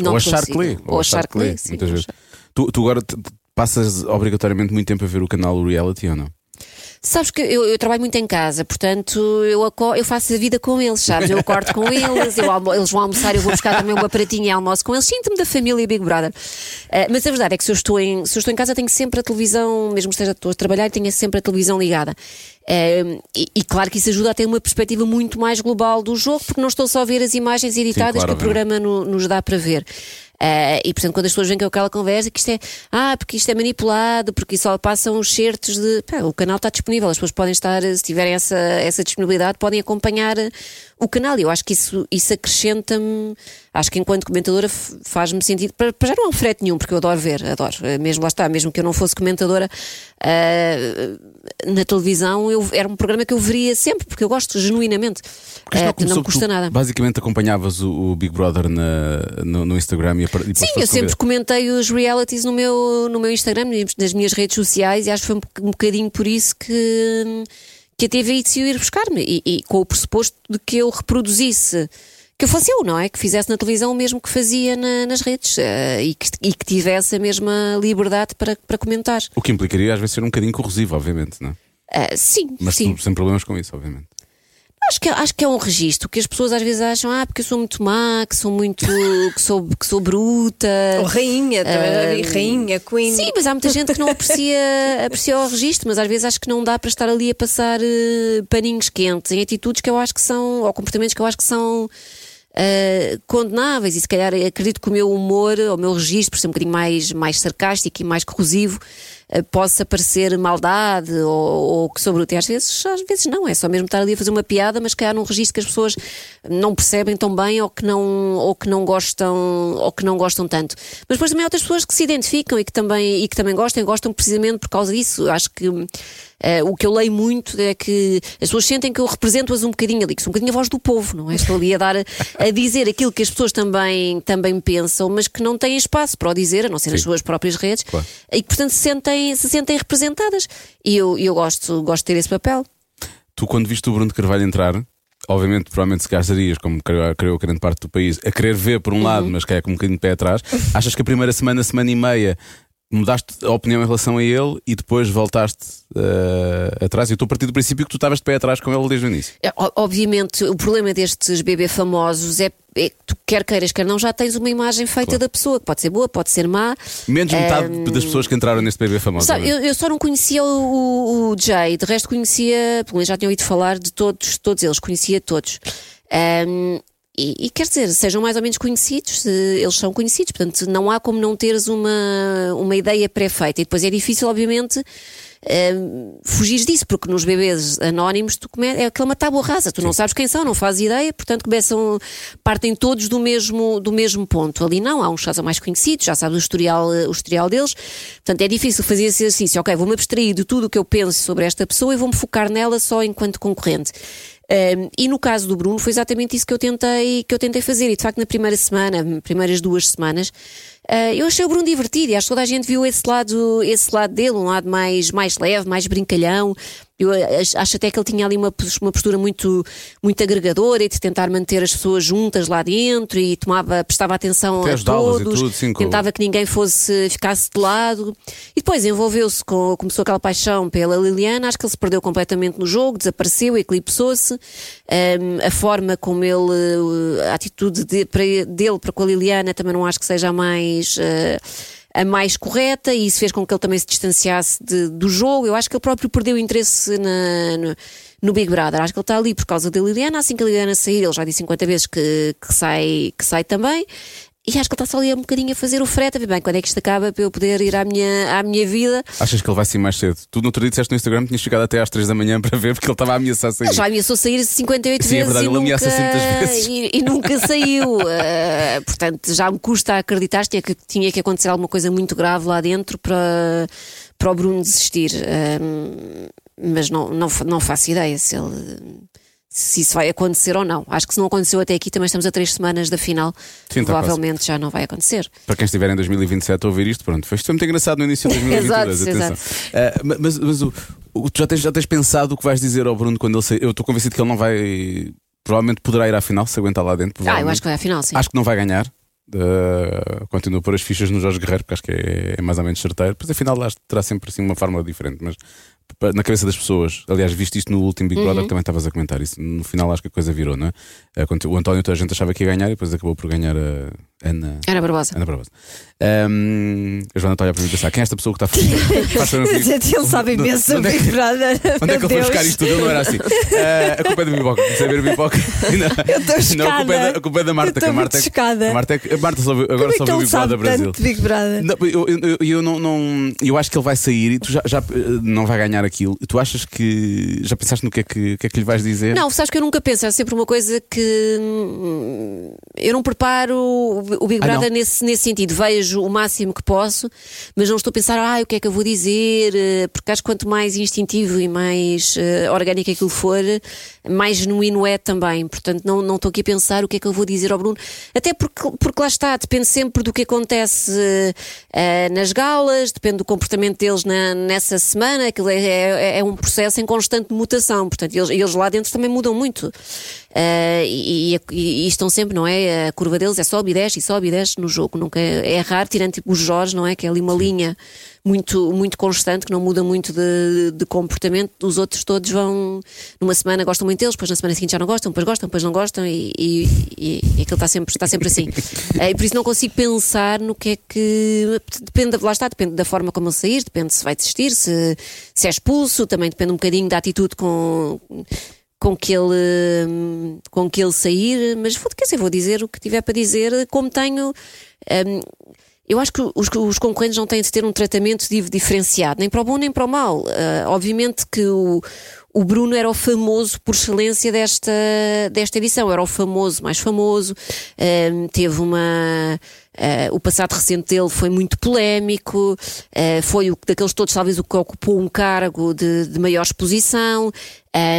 Não ou achar que lê. Ou achar que lê, muitas vezes. Tu, tu agora passas obrigatoriamente muito tempo a ver o canal Reality ou não? Sabes que eu, eu trabalho muito em casa, portanto eu, eu faço a vida com eles, sabes? Eu acordo com eles, eu eles vão almoçar, eu vou buscar também uma pratinha e almoço com eles. Sinto-me da família Big Brother. Eh, mas a verdade é que se eu, estou em, se eu estou em casa, tenho sempre a televisão, mesmo que esteja estou a trabalhar, tenho sempre a televisão ligada. Eh, e, e claro que isso ajuda a ter uma perspectiva muito mais global do jogo, porque não estou só a ver as imagens editadas claro, que o programa no- nos dá para ver. Eh, e portanto, quando as pessoas vêm com aquela conversa que isto é, ah, porque isto é manipulado, porque só passam os certos de. Pá, o canal está disponível, as pessoas podem estar, se tiverem essa, essa disponibilidade, podem acompanhar o canal. E eu acho que isso, isso acrescenta-me, acho que enquanto comentadora faz-me sentido. Para, para já não é um frete nenhum, porque eu adoro ver, adoro. Eh, Mesmo lá está, mesmo que eu não fosse comentadora eh, na televisão, eu, era um programa que eu veria sempre, porque eu gosto genuinamente. Eh, não que custa nada. Basicamente acompanhavas o, o Big Brother na, no, no Instagram e, e Sim, eu sempre comentei os realities no meu, no meu Instagram, nas minhas redes sociais, e acho que foi um, um bocadinho por isso que, que a TVI decidiu ir buscar-me. E, e com o pressuposto de que eu reproduzisse, que eu fosse eu, não é? Que fizesse na televisão o mesmo que fazia na- nas redes eh, e, que, e que tivesse a mesma liberdade para, para comentar. O que implicaria às vezes ser um bocadinho corrosivo, obviamente, não é? Ah, sim, Mas sim. sem problemas com isso, obviamente. Acho que, acho que é um registro que as pessoas às vezes acham, ah, porque eu sou muito má, que sou muito. que sou, que sou bruta. Ou rainha, também Ah, rainha, queen. Sim, mas há muita gente que não aprecia, aprecia o registro, mas às vezes acho que não dá para estar ali a passar eh, paninhos quentes em atitudes que eu acho que são, ou comportamentos que eu acho que são eh, condenáveis. E se calhar acredito que o meu humor, o meu registro, por ser um bocadinho mais, mais sarcástico e mais corrosivo, possa parecer maldade ou, ou que sou bruta. E às vezes, às vezes não, é só mesmo estar ali a fazer uma piada, mas calhar num registro que as pessoas não percebem tão bem ou que não, ou que não gostam ou que não gostam tanto. Mas depois também há outras pessoas que se identificam e que também, e que também gostam gostam precisamente por causa disso. Acho que eh, o que eu leio muito é que as pessoas sentem que eu represento-as um bocadinho ali, que sou um bocadinho a voz do povo, não é? Estou ali a dar a dizer aquilo que as pessoas também, também pensam, mas que não têm espaço para o dizer, a não ser nas Sim. suas próprias redes, Claro. e que portanto se sentem, se sentem representadas. E eu, eu gosto, gosto de ter esse papel. Tu, quando viste o Bruno de Carvalho entrar, obviamente, provavelmente se gastarias, como creio creio grande parte do país, a querer ver por um Uhum. lado, mas que é com um bocadinho de pé atrás. Achas que a primeira semana, semana e meia, mudaste a opinião em relação a ele e depois voltaste eh, atrás? Eu estou a partir do princípio que tu estavas de pé atrás com ele desde o início. É, Obviamente, o problema destes bebê famosos é, é que tu, quer queiras, quer não, já tens uma imagem feita Claro. da pessoa, que pode ser boa, pode ser má. Menos metade das pessoas que entraram neste bebê famoso. Sabe, eu, eu só não conhecia o, o, Jay, de resto conhecia, pelo menos já tinha ouvido falar de todos, todos eles, conhecia todos. Ahm, e, e quer dizer, sejam mais ou menos conhecidos, eles são conhecidos, portanto, não há como não teres uma, uma ideia pré-feita. E depois é difícil, obviamente, uh, fugir disso, porque nos bebês anónimos tu come, é aquela tábua rasa, tu não sabes quem são, não fazes ideia, portanto começam, partem todos do mesmo, do mesmo ponto. Ali não, há uns que são mais conhecidos, já sabes o historial, o historial deles, portanto é difícil fazer esse exercício. Ok, vou-me abstrair de tudo o que eu penso sobre esta pessoa e vou-me focar nela só enquanto concorrente. Um, e no caso do Bruno foi exatamente isso que eu tentei que eu tentei fazer e de facto na primeira semana, primeiras duas semanas, uh, eu achei o Bruno divertido e acho que toda a gente viu esse lado, esse lado dele, um lado mais, mais leve, mais brincalhão. Eu acho até que ele tinha ali uma, uma postura muito, muito agregadora e de tentar manter as pessoas juntas lá dentro e tomava, prestava atenção Até a todos, tudo, sim, tentava que ninguém fosse, ficasse de lado. E depois envolveu-se com, começou aquela paixão pela Liliana, acho que ele se perdeu completamente no jogo, desapareceu, eclipsou-se. Um, a forma como ele, uh, a atitude de- para- dele para com a Liliana também não acho que seja mais. uh, a mais correta e isso fez com que ele também se distanciasse de- do jogo. Eu acho que ele próprio perdeu interesse na- no, no Big Brother. Acho que ele está ali por causa da Liliana. Assim que a Liliana sair, ele já disse 50 vezes que, que sai, que sai também. E acho que ele está só ali um bocadinho a fazer o frete, a ver bem quando é que isto acaba para eu poder ir à minha, à minha vida. Achas que ele vai sair mais cedo? Tu no outro dia disseste no Instagram que tinhas chegado até às 3 da manhã para ver porque ele estava a ameaçar sair. Ele já ameaçou sair 58 Sim, é vezes verdade, e, ele ameaça nunca, assim muitas vezes. e, e nunca saiu. Eh, portanto, já me custa acreditar que tinha, que tinha que acontecer alguma coisa muito grave lá dentro para, para o Bruno desistir. Eh, mas não, não, não faço ideia se ele. Se isso vai acontecer ou não. Acho que se não aconteceu até aqui, também estamos a três semanas da final. Sim, provavelmente já não vai acontecer. Para quem estiver em 2027 a ouvir isto, pronto, foi muito engraçado no início de 2022. Exato, atenção. Ah, ma- mas mas o, o- tu já tens, já tens pensado o que vais dizer ao Bruno quando ele sair? Eu estou convencido que ele não vai. Provavelmente poderá ir à final se aguentar lá dentro. Ah, eu acho que vai à final, sim. Acho que não vai ganhar. Uh, continua a pôr as fichas no Jorge Guerreiro, porque acho que é, é mais ou menos certeiro. Pois afinal, acho que terá sempre assim, uma fórmula diferente. Mas na cabeça das pessoas, aliás, viste isto no último Big Uhum. Brother, que também estavas a comentar isso. No final, acho que a coisa virou, não é? Quando o António, toda a gente achava que ia ganhar e depois acabou por ganhar a Ana. Ana Barbosa. Ana Barbosa. Um, a Joana está a olhar para mim e pensar: quem é esta pessoa que está a fazer? Mas ele sabe imenso é sobre Big Brother. Onde é que ele foi buscar isto tudo? Ele não era assim. Ah, a culpa é da Pipoca. Comecei a ver a Pipoca. Eu estou Não, a culpa é da, a culpa é da Marta. Eu que a Marta, é, chocada. a Marta, é, a Marta agora Como é viu Big Brother Brasil. Big Brother? Não, eu, eu, eu- não, não- eu acho que ele vai sair e tu já, já, não vai ganhar aquilo. Tu achas que já pensaste no que é que, que, é que lhe vais dizer? Não, sabes que eu nunca penso, é sempre uma coisa que hum, eu não preparo o Big Ah, Brother não? nesse, nesse sentido. Vejo o máximo que posso, mas não estou a pensar, ah, o que é que eu vou dizer, eh, porque acho que quanto mais instintivo e mais eh, orgânico aquilo for, mais genuíno é também. Portanto, não, não estou aqui a pensar o que é que eu vou dizer ao Bruno, até porque, porque lá está, depende sempre do que acontece eh, nas galas, depende do comportamento deles na- nessa semana, aquilo é, é, é um processo em constante mutação, portanto, eles, eles lá dentro também mudam muito. Eh, e, e- e estão sempre, não é? A curva deles é sobe e desce e sobe e desce no jogo, nunca é, raro, tirando tipo os Jorge, não é? Que é ali uma linha muito, muito constante, que não muda muito de, de comportamento. Os outros todos vão, numa semana gostam muito deles, depois na semana seguinte já não gostam, depois gostam, depois não gostam e, e, e, e aquilo está sempre, está sempre assim. Eh, e por isso não consigo pensar no que é que. Depende, lá está, depende da forma como ele sair, depende se vai desistir, se, se é expulso, também depende um bocadinho da atitude com com que ele com que ele sair, mas vou, quer dizer, vou dizer o que tiver para dizer, como tenho. hum, eu acho que os, os concorrentes não têm de ter um tratamento di- diferenciado, nem para o bom nem para o mau. Ah, obviamente que o, o Bruno era o famoso por excelência desta, desta edição, era o famoso mais famoso, hum, teve uma. ah, o passado recente dele foi muito polémico, ah, foi o daqueles todos, talvez, o que ocupou um cargo de, de maior exposição.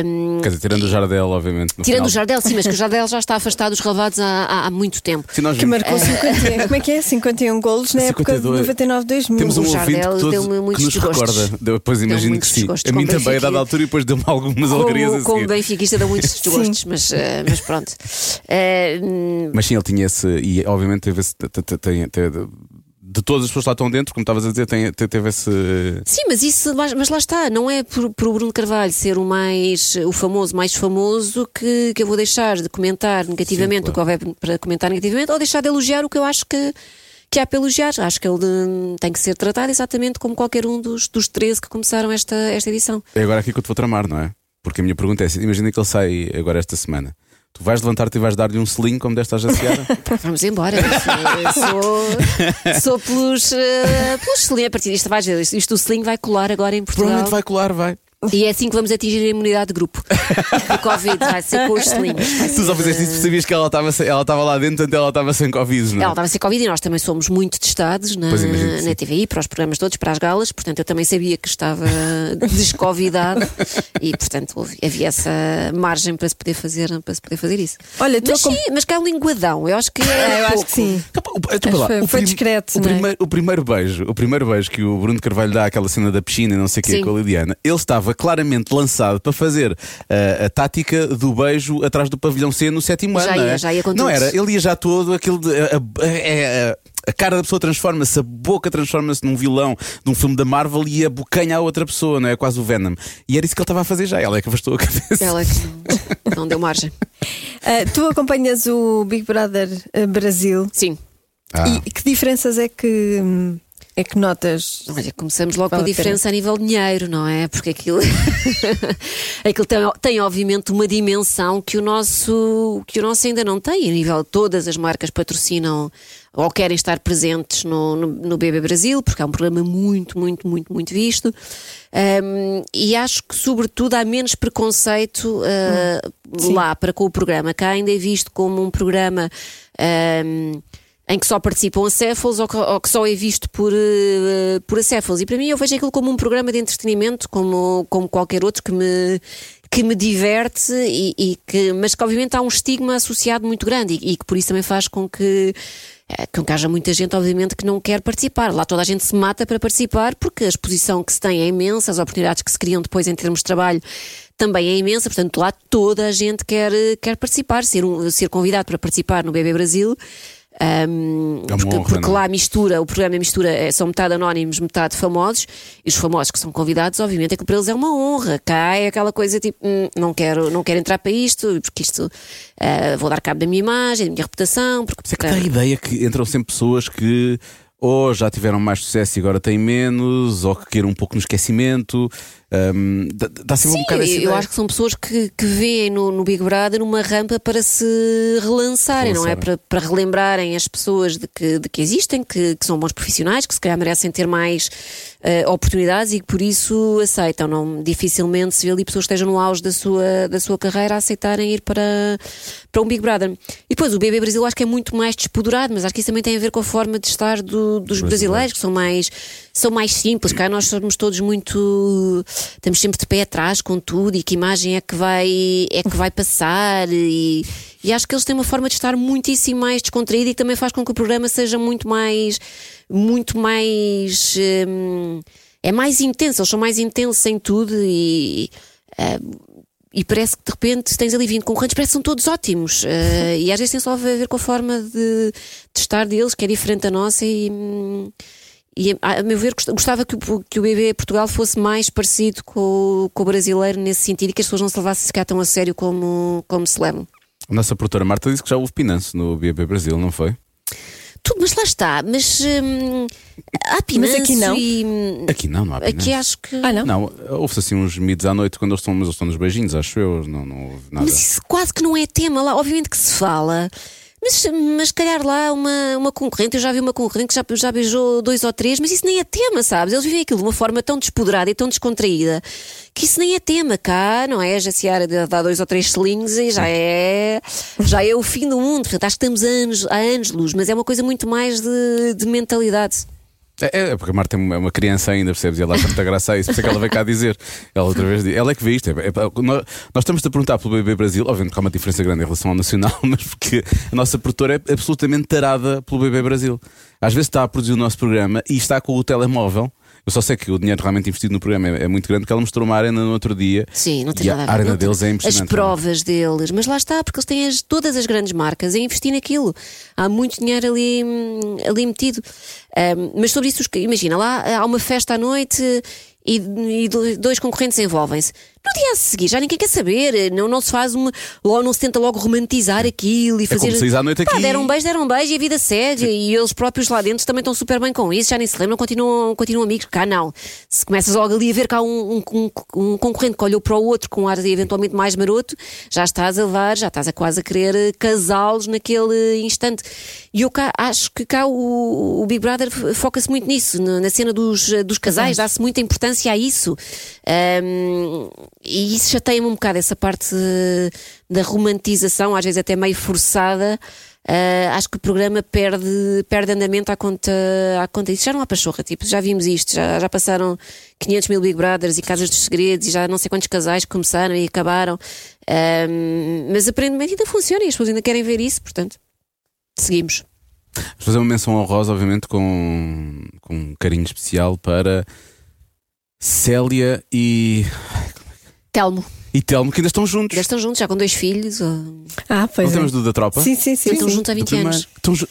Hum, Quer dizer, tirando o Jardel, obviamente. Tirando final. o Jardel, sim, mas que o Jardel já está afastado dos relevados há, há, há muito tempo. Nós Que marcou 51, como é que é? 51 golos na época de 52. 99, 2000. Temos um O Jardel deu-me muitos que nos desgostos. recorda. Depois imagino que sim. A mim também, a dada altura, e depois deu-me algumas alegrias a Como, como benfiquista dá muitos desgostos, mas, eh, mas pronto. Hum, Mas sim, ele tinha esse. E obviamente teve esse. te- te- tem- tem- de todas as pessoas que lá estão dentro, como estavas a dizer, tem, te- teve esse. Sim, mas isso, mas lá está, não é por, por o Bruno Carvalho ser o mais, o famoso, mais famoso que, que eu vou deixar de comentar negativamente Sim, o que houver para comentar negativamente ou deixar de elogiar o que eu acho que, que há para elogiar. Acho que ele hum, tem que ser tratado exatamente como qualquer um dos, dos 13 que começaram esta, esta edição. É agora aqui que eu te vou tramar, não é? Porque a minha pergunta é: imagina que ele sai agora esta semana. Tu vais levantar-te e vais dar-lhe um selinho como desta à Jaciara? Vamos embora. Eu sou, sou pelos, uh, pelos selinhos. A partir disto, vais ver, isto do selinho vai colar agora em Portugal. Provavelmente vai colar, vai. E é assim que vamos atingir a imunidade de grupo. O Covid vai ser com os selinhos. Vai Tu só fizeste isso porque sabias que ela estava sem- ela estava lá dentro, portanto ela estava sem Covid, não é? Ela estava a ser Covid e nós também somos muito testados na, na TVI, para os programas todos, para as galas, portanto eu também sabia que estava descovidado e, portanto, houve- havia essa margem para se poder fazer, para se poder fazer isso. Olha, tu mas sim, mas cá é um linguadão, eu acho que é. Eu acho pouco. que sim. Então, Acho lá, foi- o foi prim- discreto, O é? primeiro, o primeiro beijo, o primeiro beijo que o Bruno Carvalho dá àquela cena da piscina e não sei o que com a Liliana, ele estava claramente lançado para fazer ah, a tática do beijo atrás do pavilhão C no sétimo Já ano. não ia, é? já ia com Não era, ele ia já todo, aquele de- a, a- a- a- a cara da pessoa transforma-se, a boca transforma-se num vilão de um filme da Marvel e abocanha a outra pessoa, não é? Quase o Venom. E era isso que ele estava a fazer já. Ela é que afastou a cabeça. Ela é que não, não deu margem. Ah, tu acompanhas o Big Brother ah, Brasil Sim. Ah. e que diferenças é que, hum, é que notas? Olha, começamos logo com a diferença a nível de dinheiro, não é? Porque aquilo, aquilo tem, tem, obviamente, uma dimensão que o, nosso, que o nosso ainda não tem. A nível todas as marcas patrocinam ou querem estar presentes no, no, no BB Brasil, porque é um programa muito, muito, muito, muito visto. Um, e acho que, sobretudo, há menos preconceito uh, lá para com o programa. Cá ainda é visto como um programa. um, em que só participam acéfalos ou ou que só é visto por, eh, por acéfalos. E para mim eu vejo aquilo como um programa de entretenimento, como, como qualquer outro que me, que me diverte, e, e que, mas que obviamente há um estigma associado muito grande e, e que por isso também faz com que, eh, que haja muita gente, obviamente, que não quer participar. Lá toda a gente se mata para participar porque a exposição que se tem é imensa, as oportunidades que se criam depois em termos de trabalho também é imensa, portanto lá toda a gente quer, quer participar, ser, um, ser convidado para participar no BB Brasil. Um, É uma porque, honra, porque é? lá mistura, o programa mistura, é, são metade anónimos, metade famosos, e os famosos que são convidados, obviamente, é que para eles é uma honra. Cá é aquela coisa tipo, "Hum, não, quero, não quero entrar para isto, porque isto ah, vou dar cabo da minha imagem, da minha reputação. Porque, Mas é que dá a ideia que entram sempre pessoas que ou já tiveram mais sucesso e agora têm menos, ou que queiram um pouco no esquecimento. Hum, dá, sempre Sim, um bocado essa eu ideia. acho que são pessoas que, que veem no, no Big Brother uma rampa para se relançarem, não é? Relançarem. Para, para relembrarem as pessoas de que, de que existem, que, que são bons profissionais, que se calhar merecem ter mais eh, oportunidades e que por isso aceitam. Não, dificilmente se vê ali pessoas que estejam no auge da sua, da sua carreira a aceitarem ir para, para um Big Brother. E depois o BB Brasil acho que é muito mais despodurado, mas acho que isso também tem a ver com a forma de estar do- dos brasileiros, que são mais, são mais simples. Cá nós somos todos muito. Estamos sempre de pé atrás com tudo e que imagem é que vai, é que vai passar. E, e acho que eles têm uma forma de estar muitíssimo mais descontraída e também faz com que o programa seja muito mais. Muito mais. hum, é mais intenso, eles são mais intensos em tudo e. hum, e parece que de repente tens ali 20 concorrentes, parece que são todos ótimos. Eh, e às vezes tem só a ver com a forma de, de estar deles, que é diferente da nossa. E, hum, e a meu ver, gost- gostava que, o- que o BB Portugal fosse mais parecido com, o- com o brasileiro nesse sentido e que as pessoas não se levassem sequer tão a sério como, como se levam. A nossa produtora Marta disse que já houve Pinance no BB Brasil, não foi? Tudo, mas lá está. Mas hum, há pinanço aqui não. e. hum, Aqui não, não há Pinance. Aqui acho que. Ah, não? Não, houve-se assim uns mitos à noite quando eles estão, mas eles estão nos beijinhos, acho eu. Não, não houve nada. Mas isso quase que não é tema lá. Obviamente que se fala. Mas, mas calhar lá uma, uma concorrente, eu já vi uma concorrente que já, já beijou dois ou três, mas isso nem é tema, sabes? Eles vivem aquilo de uma forma tão despoderada e tão descontraída que isso nem é tema cá, não é? Já se dá dois ou três selinhos e já é, já é o fim do mundo. Acho que estamos a anos, há anos luz, mas é uma coisa muito mais de, de mentalidade. É, é porque a Marta é uma- é uma criança ainda, percebes? E ela acha muita graça a isso, por isso é que ela veio cá dizer. Ela outra vez diz, ela é que vê isto. É, é- nós, nós estamos a perguntar pelo BB Brasil, obviamente que há uma diferença grande em relação ao nacional, mas porque a nossa produtora é absolutamente tarada pelo BB Brasil. Às vezes está a produzir o nosso programa e está com o telemóvel. Eu só sei que o dinheiro realmente investido no programa é, é muito grande, porque ela mostrou uma arena no outro dia. Sim, não tem e nada a ver. a arena Não deles é impressionante. As provas deles, mas lá está, porque eles têm as- todas as grandes marcas a investir naquilo. Há muito dinheiro ali, hum, ali metido. Ahm, mas sobre isso, imagina, lá há uma festa à noite e, e do- dois concorrentes envolvem-se. No dia a seguir já ninguém quer saber, não, não se faz uma. Logo, não se tenta logo romantizar aquilo e fazer. como saís à noite Pá, aqui. Deram um beijo, deram um beijo e a vida segue. E eles próprios lá dentro também estão super bem com isso, já nem se lembram, continuam, continuam amigos. Cá não. Se começas logo ali a ver cá um, um, um- um concorrente que olhou para o outro com um ar eventualmente mais maroto, já estás a levar, já estás a quase a querer eh, casá-los naquele instante. E eu cá, acho que cá o, o Big Brother foca-se muito nisso, na, na cena dos, eh, dos casais, dá-se muita importância a isso. Ahm, e isso chateia-me um bocado, essa parte da romantização, às vezes até meio forçada. Ah, acho que o programa perde, perde andamento à conta, à conta disso. Já não há pachorra, tipo, já vimos isto, já, já passaram 500 mil Big Brothers e Casas dos Segredos e já não sei quantos casais começaram e acabaram. Ahm, mas aparentemente ainda funciona e as pessoas ainda querem ver isso, portanto, seguimos. Vamos fazer uma menção honrosa, obviamente, com, com um carinho especial para Célia e, Telmo, e Telmo, que ainda estão juntos. ainda estão juntos, já com dois filhos. ou- Ah, pois Não é. temos do da tropa? Sim, sim, sim. Estão sim. juntos há Do 20 primeiro. anos. Estão ju-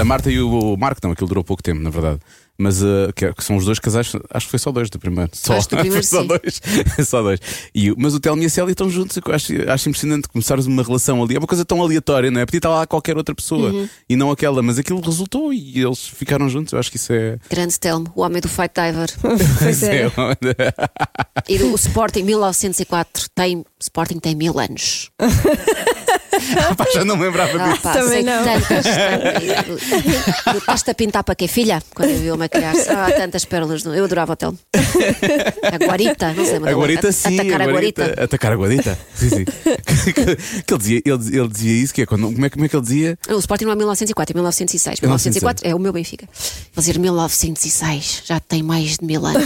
a Marta e o Marco, não, aquilo durou pouco tempo, na verdade. Mas uh, que, que são os dois casais, acho que foi só dois do primeiro. Só, Acho primeiro, foi só sim. dois. só dois. E, mas o Telmo e a Célia estão juntos. Eu acho, acho impressionante começares uma relação ali. É uma coisa tão aleatória, não é? Podia estar lá qualquer outra pessoa Uhum. e não aquela, mas aquilo resultou e eles ficaram juntos. Eu acho que isso é. Grande Telmo, o homem do Fight Diver. Pois é. E do o Sporting 1904 tem. Sporting tem mil anos. Pá, já não me lembrava Ah, disso. pá, Também sei não. tantas. tantas. Estás-te a pintar para quê, filha? Quando eu vi uma criança. Ah, tantas pérolas. no- Eu adorava o Telmo. A guarita, não sei, mas A guarita, sim. Atacar a guarita. Atacar a guarita. Sim, sim. que ele, dizia, ele, dizia- ele dizia isso, que é quando, como, é, como é que ele dizia? O Sporting não é 1904, é 1906. 1904 é o meu Benfica. Vou dizer 1906, já tem mais de mil anos.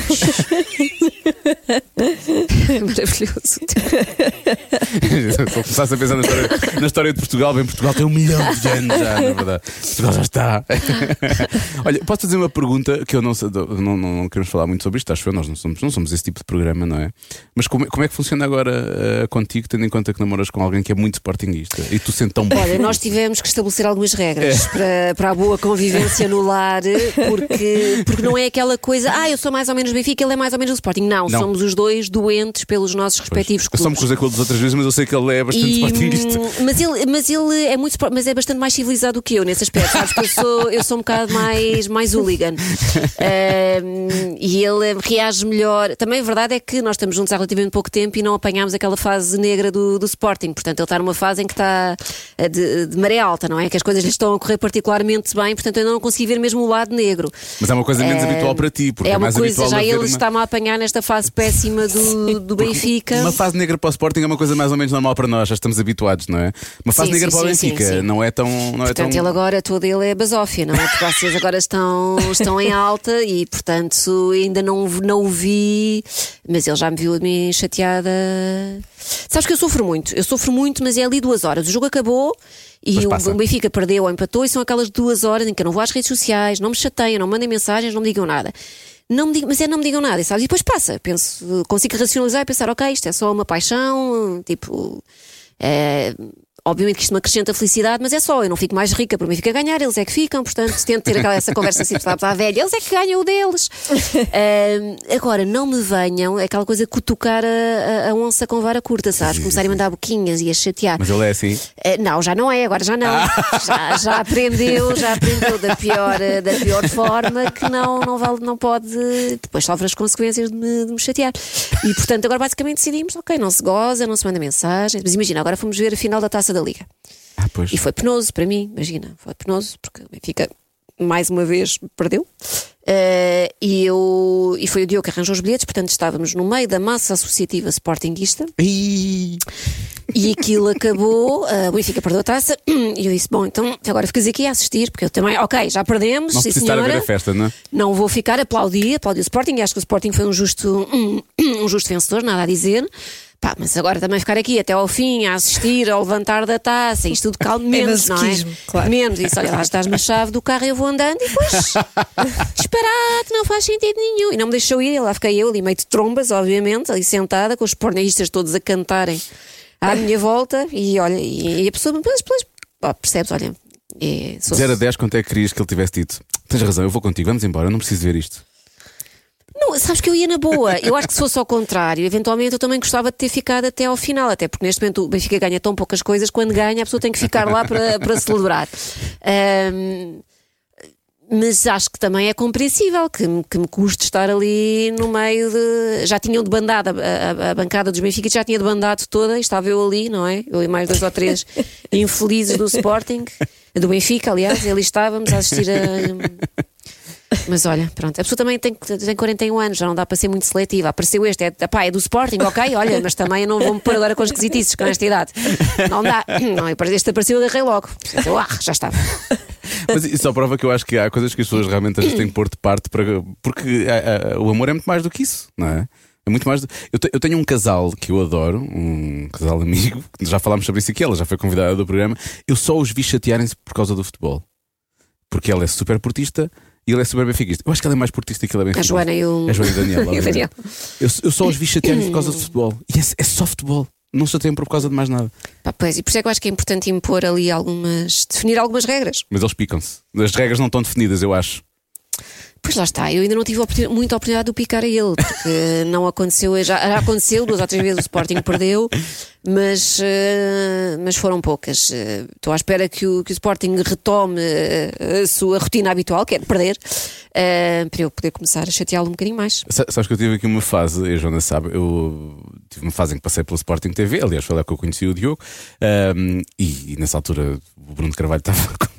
Maravilhoso. Se eu começasse a pensar na história, na história de Portugal, bem, Portugal tem um milhão de anos já, na verdade. Portugal já está. Olha, posso fazer uma pergunta que eu não sei, não, não, não queremos falar muito sobre isto, acho eu, nós não somos, não somos esse tipo de programa, não é? Mas como, é- como é que funciona agora eh, contigo, tendo em conta que namoras com alguém que é muito sportinguista e tu sentes tão bem? Olha, nós tivemos que estabelecer algumas regras para, para a boa convivência no lar, porque, porque não é aquela coisa, ah, eu sou mais ou menos Benfica, ele é mais ou menos o Sporting. Não, Não. somos os dois doentes pelos nossos respectivos eu só me clubes. cruzei com ele das outras vezes, mas eu sei que ele é bastante E, hum, mas ele, mas ele é muito mas é bastante mais civilizado do que eu nesse aspecto, sabes que eu sou, eu sou um bocado mais, mais hooligan. Hum, e ele reage melhor. Também a verdade é que nós estamos juntos há relativamente pouco tempo e não apanhámos aquela fase negra do, do Sporting. Portanto, ele está numa fase em que está eh, de, de maré alta, não é? Que as coisas lhe estão a correr particularmente bem, portanto, eu ainda não consegui ver mesmo o lado negro. Mas é uma coisa menos É, habitual para ti, porque é, é uma mais coisa, habitual já ele uma- está-me a apanhar nesta fase péssima do, do Benfica. Uma fase negra para o Sporting é uma coisa mais ou menos normal para nós, já estamos habituados, não é? Uma fase Sim, negra sim, para o Benfica sim, não é tão. Não é Portanto, tão... ele agora, todo ele é basófia, não é? Porque vocês agora estão, estão em alta e, portanto, ainda não, não o vi, mas ele já me viu a mim chateada. Sabes que eu sofro muito, eu sofro muito, mas é ali duas horas. O jogo acabou e o Benfica perdeu ou empatou e são aquelas duas horas em que eu não vou às redes sociais, não me chateiam, não me mandem mensagens, não me digam nada. Não digam, mas é não me digam nada, sabes? E depois passa, penso, consigo racionalizar e pensar, ok, isto é só uma paixão, tipo. é, Obviamente que isto me acrescenta felicidade, mas é só, eu não fico mais rica, por mim fica a ganhar, eles é que ficam, portanto, tento ter aquela, essa conversa assim, sabes, à velha, eles é que ganham o deles. Ahm, agora, não me venham, é aquela coisa cutucar a, a- a onça com vara curta, sabes? Começarem a mandar boquinhas e a chatear. Mas ele é assim. Eh, não, já não é, agora já não. Já, já aprendeu, já aprendeu da pior, eh, da pior forma que não, não, vale, não pode. Depois sofre as consequências de me, de me chatear. E portanto, agora basicamente decidimos: ok, não se goza, não se manda mensagens. Mas imagina, agora fomos ver a final da taça da Liga. Ah, pois. E foi penoso para mim, imagina, foi penoso, porque o Benfica mais uma vez perdeu. Eh, e, eu, e foi o Diogo que arranjou os bilhetes, portanto estávamos no meio da massa associativa sportinguista. Ih, E aquilo acabou, a Benfica perdeu a taça, e eu disse: Bom, então agora ficas aqui a assistir, porque eu também, ok, já perdemos, Não sim estar a ver senhora. a festa, não é? Não vou ficar a aplaudir, aplaudir o Sporting, e acho que o Sporting foi um justo, um, um justo vencedor, nada a dizer. Pá, mas agora também ficar aqui até ao fim a assistir ao levantar da taça, isto tudo calmo, menos, não é? claro. Menos, isso, olha lá estás na chave do carro e eu vou andando e depois disparate, não faz sentido nenhum. E não me deixou ir, e lá fiquei eu ali meio de trombas, obviamente, ali sentada, com os pornistas todos a cantarem à minha volta, e olha, e, e a pessoa, depois, depois ó, percebes, olha, é, sou- 0 a 10, quanto é que querias que ele tivesse dito? Tens razão, eu vou contigo, vamos embora, eu não preciso ver isto. Não, sabes que eu ia na boa. Eu acho que se fosse ao contrário, eventualmente eu também gostava de ter ficado até ao final, até porque neste momento o Benfica ganha tão poucas coisas, quando ganha a pessoa tem que ficar lá para, para celebrar. Ahm, mas acho que também é compreensível que, que me custe estar ali no meio de. Já tinham debandado, a, a, a bancada dos Benfica já tinha debandado toda, e estava eu ali, não é? Eu e mais dois ou três infelizes do Sporting, do Benfica, aliás, e ali estávamos a assistir a. Mas olha, pronto, a pessoa também tem, tem 41 anos, já não dá para ser muito seletiva. Apareceu este, é, epá, é do Sporting, ok, olha, mas também eu não vou me pôr agora com as esquisitices com esta idade. Não dá. Não, este apareceu, eu agarrei logo. Eu, ah, já estava. Mas isso só prova que eu acho que há coisas que as pessoas realmente às vezes têm que pôr de parte para. Porque ah, ah, o amor é muito mais do que isso, não é? É muito mais. do- Eu, te- eu tenho um casal que eu adoro, um casal amigo, já falámos sobre isso aqui, ela já foi convidada do programa. Eu só os vi chatearem-se por causa do futebol. Porque ela é super portista e ele é super benfiquista. Eu acho que ela é mais portista que ele é A benfiquista. Joana e o. A Joana e o Daniel. E. Daniel. Eu, eu só os vi chatearem-se por causa do futebol. E é, é só futebol. Não se chateiam por causa de mais nada. Pá, pois, e por isso é que eu acho que é importante impor ali algumas. definir algumas regras. Mas eles picam-se. As regras não estão definidas, eu acho. Pois lá está, eu ainda não tive oportun- muita oportunidade de o picar a ele, porque não aconteceu, já, já aconteceu, duas ou três vezes o Sporting perdeu, mas, eh, mas foram poucas. Eh, Estou à espera que o, que o Sporting retome eh, a sua rotina habitual, que é de perder, para eu poder começar a chateá-lo um bocadinho mais. Sa- Sabes que eu tive aqui uma fase, e a Joana sabe, eu tive uma fase em que passei pelo Sporting TV, aliás, foi lá que eu conheci o Diogo, ahm, e, e nessa altura o Bruno Carvalho estava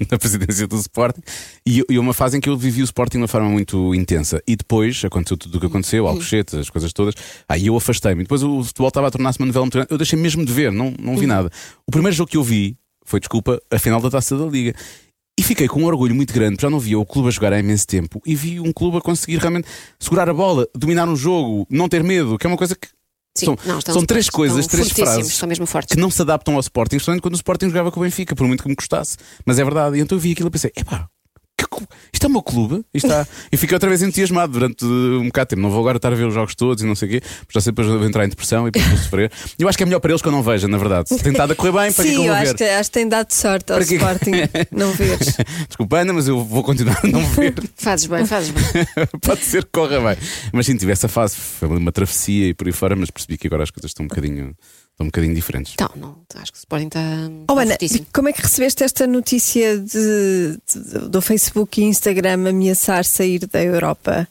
na presidência do Sporting, e, e uma fase em que eu vivi o Sporting de uma forma muito intensa. E depois aconteceu tudo o que aconteceu, Alcochete, as coisas todas, aí eu afastei-me. E Depois o futebol estava a tornar-se uma novela muito grande, eu deixei mesmo de ver, não, não vi nada. O primeiro jogo que eu vi foi, desculpa, a final da taça da Liga. E fiquei com um orgulho muito grande, porque já não via o clube a jogar há imenso tempo e vi um clube a conseguir realmente segurar a bola, dominar um jogo, não ter medo, que é uma coisa que. Sim, são não, são três coisas, três frases que não se adaptam ao Sporting, especialmente quando o Sporting jogava com o Benfica, por muito que me custasse. Mas é verdade. E então eu vi aquilo e pensei: epá, que isto é o meu clube. Está... e fiquei outra vez entusiasmado durante um bocado de tempo. Não vou agora estar a ver os jogos todos e não sei o quê, porque já sei depois vou entrar em depressão e depois vou sofrer. Eu acho que é melhor para eles que eu não veja, na verdade. Se tentado a correr bem, para que é que Sim, eu vou ver? acho que, acho que tem dado sorte ao Para? Sporting não veres. Desculpa, Ana, mas eu vou continuar a não ver. Fazes bem, fazes bem. Pode ser que corra bem. Mas sim, tive essa fase, foi uma travessia e por aí fora, mas percebi que agora as coisas estão um bocadinho, estão um bocadinho diferentes. Então, não, acho que o Sporting está, Oh, está Ana, fortíssimo. como é que recebeste esta notícia de, de- do Facebook e Instagram ameaçar sair da Europa?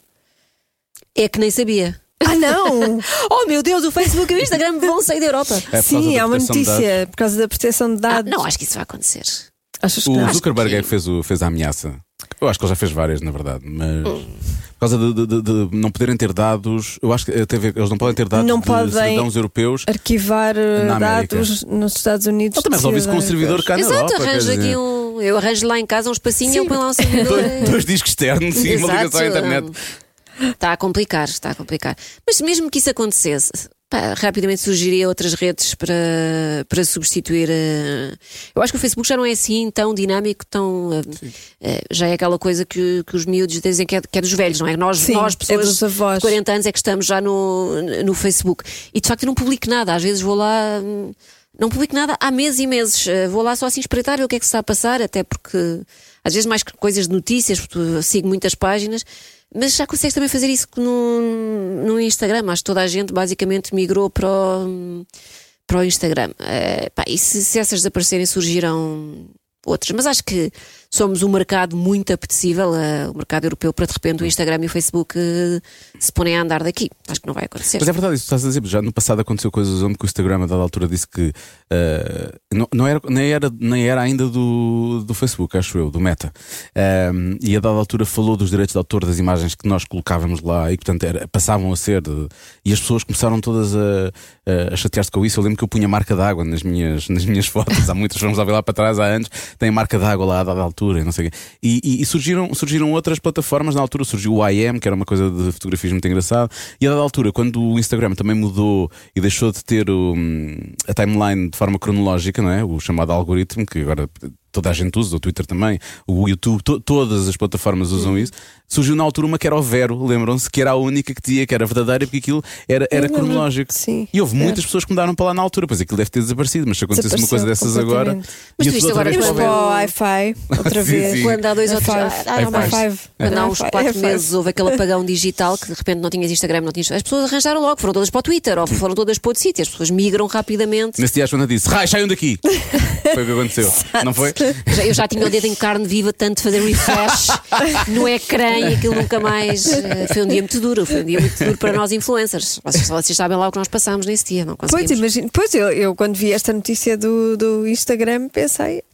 É que nem sabia. Ah, não! Oh meu Deus, o Facebook e o Instagram vão sair da Europa. É Sim, da há uma notícia por causa da proteção de Ah, dados. não, acho que isso vai acontecer. Achas que O não? Zuckerberg é que fez, o, fez a ameaça. Eu acho que ele já fez várias, na verdade, mas por causa de, de- de- de não poderem ter dados, eu acho que até ver- eles não podem ter dados Não de podem- cidadãos europeus. Arquivar eh, Na dados nos Estados Unidos. Ele também resolve isso com um servidor cá na Exato, Europa. quer arranjo aqui um. Eu arranjo lá em casa um espacinho e ele põe lá um servidor. dois, dois discos externos e uma ligação à internet. Está a complicar, está a complicar. Mas mesmo que isso acontecesse, pá, rapidamente surgiria outras redes para, para substituir. eh, Eu acho que o Facebook já não é assim tão dinâmico, tão. eh, eh, já é aquela coisa que, que os miúdos dizem que é, que é dos velhos, não é? Nós, Sim, nós é pessoas dos avós. de 40 anos, é que estamos já no, no Facebook. E de facto eu não publico nada. Às vezes vou lá. hum, Não publico nada há meses e meses. Vou lá só assim espreitar ver o que é que se está a passar, até porque às vezes mais coisas de notícias, porque sigo muitas páginas, mas já consegues também fazer isso no, no Instagram. Acho que toda a gente basicamente migrou para o, para o Instagram. Eh, pá, e se, se essas desaparecerem, surgiram outras. Mas acho que somos um mercado muito apetecível, eh, o mercado europeu, para de repente o Instagram e o Facebook eh, se porem a andar daqui. Acho que não vai acontecer. Mas é verdade, isso que estás a dizer. Já no passado aconteceu coisas onde o Instagram, a dada altura, disse que eh, não, não era, nem, era, nem era ainda do, do Facebook, acho eu, do Meta. E a dada altura falou dos direitos de autor das imagens que nós colocávamos lá e, portanto, era- passavam a ser. de- e as pessoas começaram todas a, a chatear-se com isso. Eu lembro que eu punha marca d'água nas minhas, nas minhas fotos. Há muitas, vamos lá ver lá para trás, há anos, tem marca d'água lá a dada altura e não sei o quê. E, e- e surgiram, surgiram outras plataformas. Na altura surgiu o IM, que era uma coisa de fotografias muito engraçada. E a dada altura, quando o Instagram também mudou e deixou de ter o, hum, a timeline de forma cronológica, não é? O chamado algoritmo, que agora toda a gente usa, o Twitter também, o YouTube, to- todas as plataformas usam isso. Surgiu na altura uma que era o Vero, lembram-se, que era a única que tinha, que era verdadeira, porque aquilo era, era cronológico. sim, e houve era. muitas pessoas que mudaram para lá na altura, pois aquilo deve ter desaparecido, mas se acontecesse uma coisa dessas agora. Mas tu viste agora para o Wi-Fi outra vez. sim. Quando há dois A ou três. five. Ah, não, A mais. five. Quando há uns É quatro meses houve aquele apagão digital que de repente não tinhas Instagram, não tinhas. As pessoas arranjaram logo, foram todas para o Twitter ou foram todas para outro sítio. As pessoas migram rapidamente. Nesse dia a Joana disse: Rai, saiam daqui! foi o que aconteceu, não foi? Eu já tinha o dedo em carne viva, tanto de fazer refresh no ecrã e aquilo nunca mais. eh, Foi um dia muito duro, foi um dia muito duro para nós influencers. Vocês, vocês sabem lá o que nós passámos nesse dia, não Pois, conseguimos. imagino. Pois eu, eu, quando vi esta notícia do, do Instagram, pensei: "Tu, o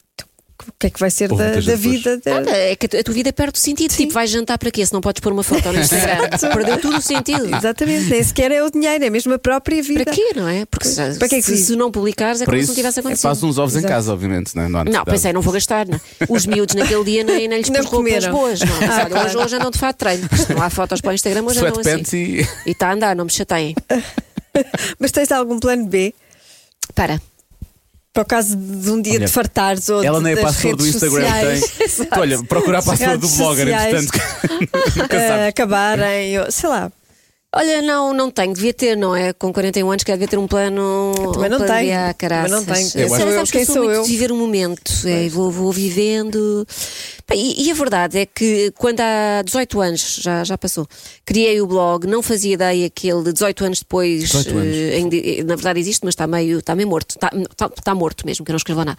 que é que vai ser Houve da, da vida? da- Nada, é que a tu- a tua vida perde o sentido. Tipo, vais jantar para quê? Se não podes pôr uma foto no Instagram. Perdeu tudo o sentido. Exatamente, nem sequer é o dinheiro, é mesmo a própria vida. Para quê, não é? Porque se, Para que é que se, se não publicares é Para como se isso, não tivesse acontecido. faz uns ovos em Exato. casa, obviamente, não é? Não, Não, pensei, não vou gastar. Não. Os miúdos naquele dia nem, nem lhes Não pus roupas boas. Não. Ah, claro. hoje, hoje andam de fato treino. Se não há fotos para o Instagram, hoje andam Sweatpants assim. e. E está a andar, não me chateiem. Mas tens algum plano B? Para. Para o caso de um dia Olha, de fartares ou Ela de, nem das password do Instagram sociais, tem. Olha, procurar password do blogger, sociais. entretanto. Sabes. acabarem, sei lá. Olha, não, não tenho, devia ter, não é? Com 41 anos, que devia ter um plano. também não um tenho. Caraças. Também não tenho. Sou eu? sabes que eu sou muito eu? de viver o momento. É, vou, vou vivendo. E, e a verdade é que quando há 18 anos, já, já passou, criei o blog, não fazia ideia que ele 18 anos depois, 18 anos. eh, eh, na verdade existe, mas está meio, está meio morto. Está, está, está morto mesmo, que eu não escrevo nada.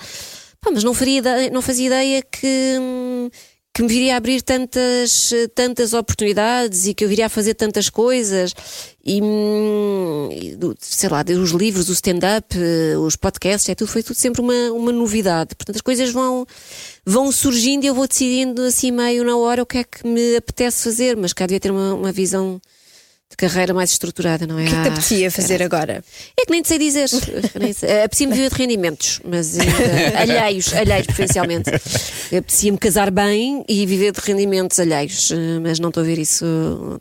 Pá, mas não, faria não fazia ideia que, hum, que me viria a abrir tantas, tantas oportunidades e que eu viria a fazer tantas coisas. E, hum, sei lá, os livros, o stand-up, eh, os podcasts, é tudo, foi tudo sempre uma, uma novidade. Portanto, as coisas vão, vão surgindo e eu vou decidindo assim meio na hora o que é que me apetece fazer, mas cá devia ter uma, uma visão de carreira mais estruturada, não é? O que é que te apetecia fazer agora? é que nem te sei dizer. Apetecia-me viver de rendimentos, mas alheios, alheios preferencialmente. Apetecia-me casar bem e viver de rendimentos alheios, eh, mas não estou a ver isso,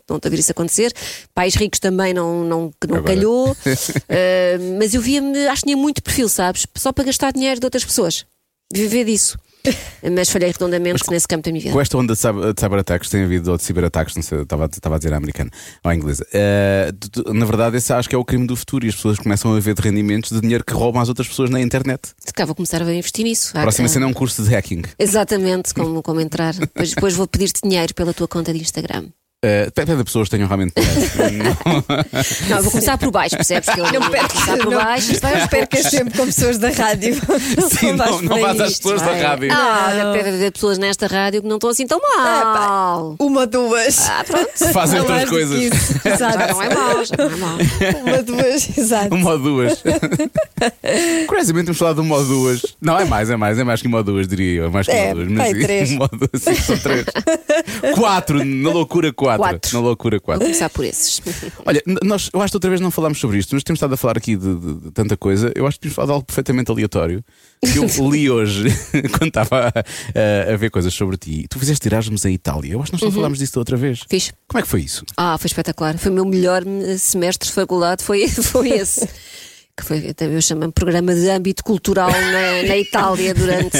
não estou a ver isso acontecer. Pais ricos também não, não, que não Agora. calhou. Eh, mas eu via-me, acho que tinha muito perfil, sabes? Só para gastar dinheiro de outras pessoas. Viver disso. Mas falhei redondamente nesse campo da minha vida. Com esta onda de cyber- de cyber-ataques, tem havido, ou de ciberataques, não sei, estava, estava a dizer a americana ou a inglesa. Tu- na verdade, esse acho que é o crime do futuro e as pessoas começam a ver de rendimentos de dinheiro que roubam às outras pessoas na internet. Se calhar vou começar a investir nisso. A próxima cena é um curso de hacking. Exatamente, como, como entrar. Depois, depois vou pedir-te dinheiro pela tua conta de Instagram. Uh, Depende de pessoas que tenham realmente. Não, eu vou começar por baixo, percebes? Que eu Não percas, começar por não, baixo. vai aos não percas sempre com pessoas da rádio. Sim, não, vais não aí. às pessoas da Vai. rádio. Ah, deve haver pessoas nesta rádio que não estão assim tão mal. Uma, duas. Ah, pronto. Fazem Não outras coisas. isso. Já Exato. não é mau, já não é mau. Uma, duas, exato. Uma ou duas. Curiosamente temos falado de uma ou duas. Não, é mais, é mais, é mais que uma ou duas, diria eu. É mais que É, uma ou duas. vai, sim, três. Uma ou duas, sim, são três. quatro, na loucura quatro. Quatro. Na loucura Vou quatro. começar por esses. Olha, nós, eu acho que outra vez não falámos sobre isto, mas temos estado a falar aqui de, de- de tanta coisa. Eu acho que temos falado de algo perfeitamente aleatório que eu li hoje quando estava a, a- a ver coisas sobre ti. Tu fizeste Erasmus em Itália. Eu acho que nós não falámos disso da outra vez. Fiz. Como é que foi isso? Ah, foi espetacular. Foi o meu melhor eh, semestre de faculdade, foi, foi esse. Que foi, eu chamo programa de âmbito cultural na, na Itália durante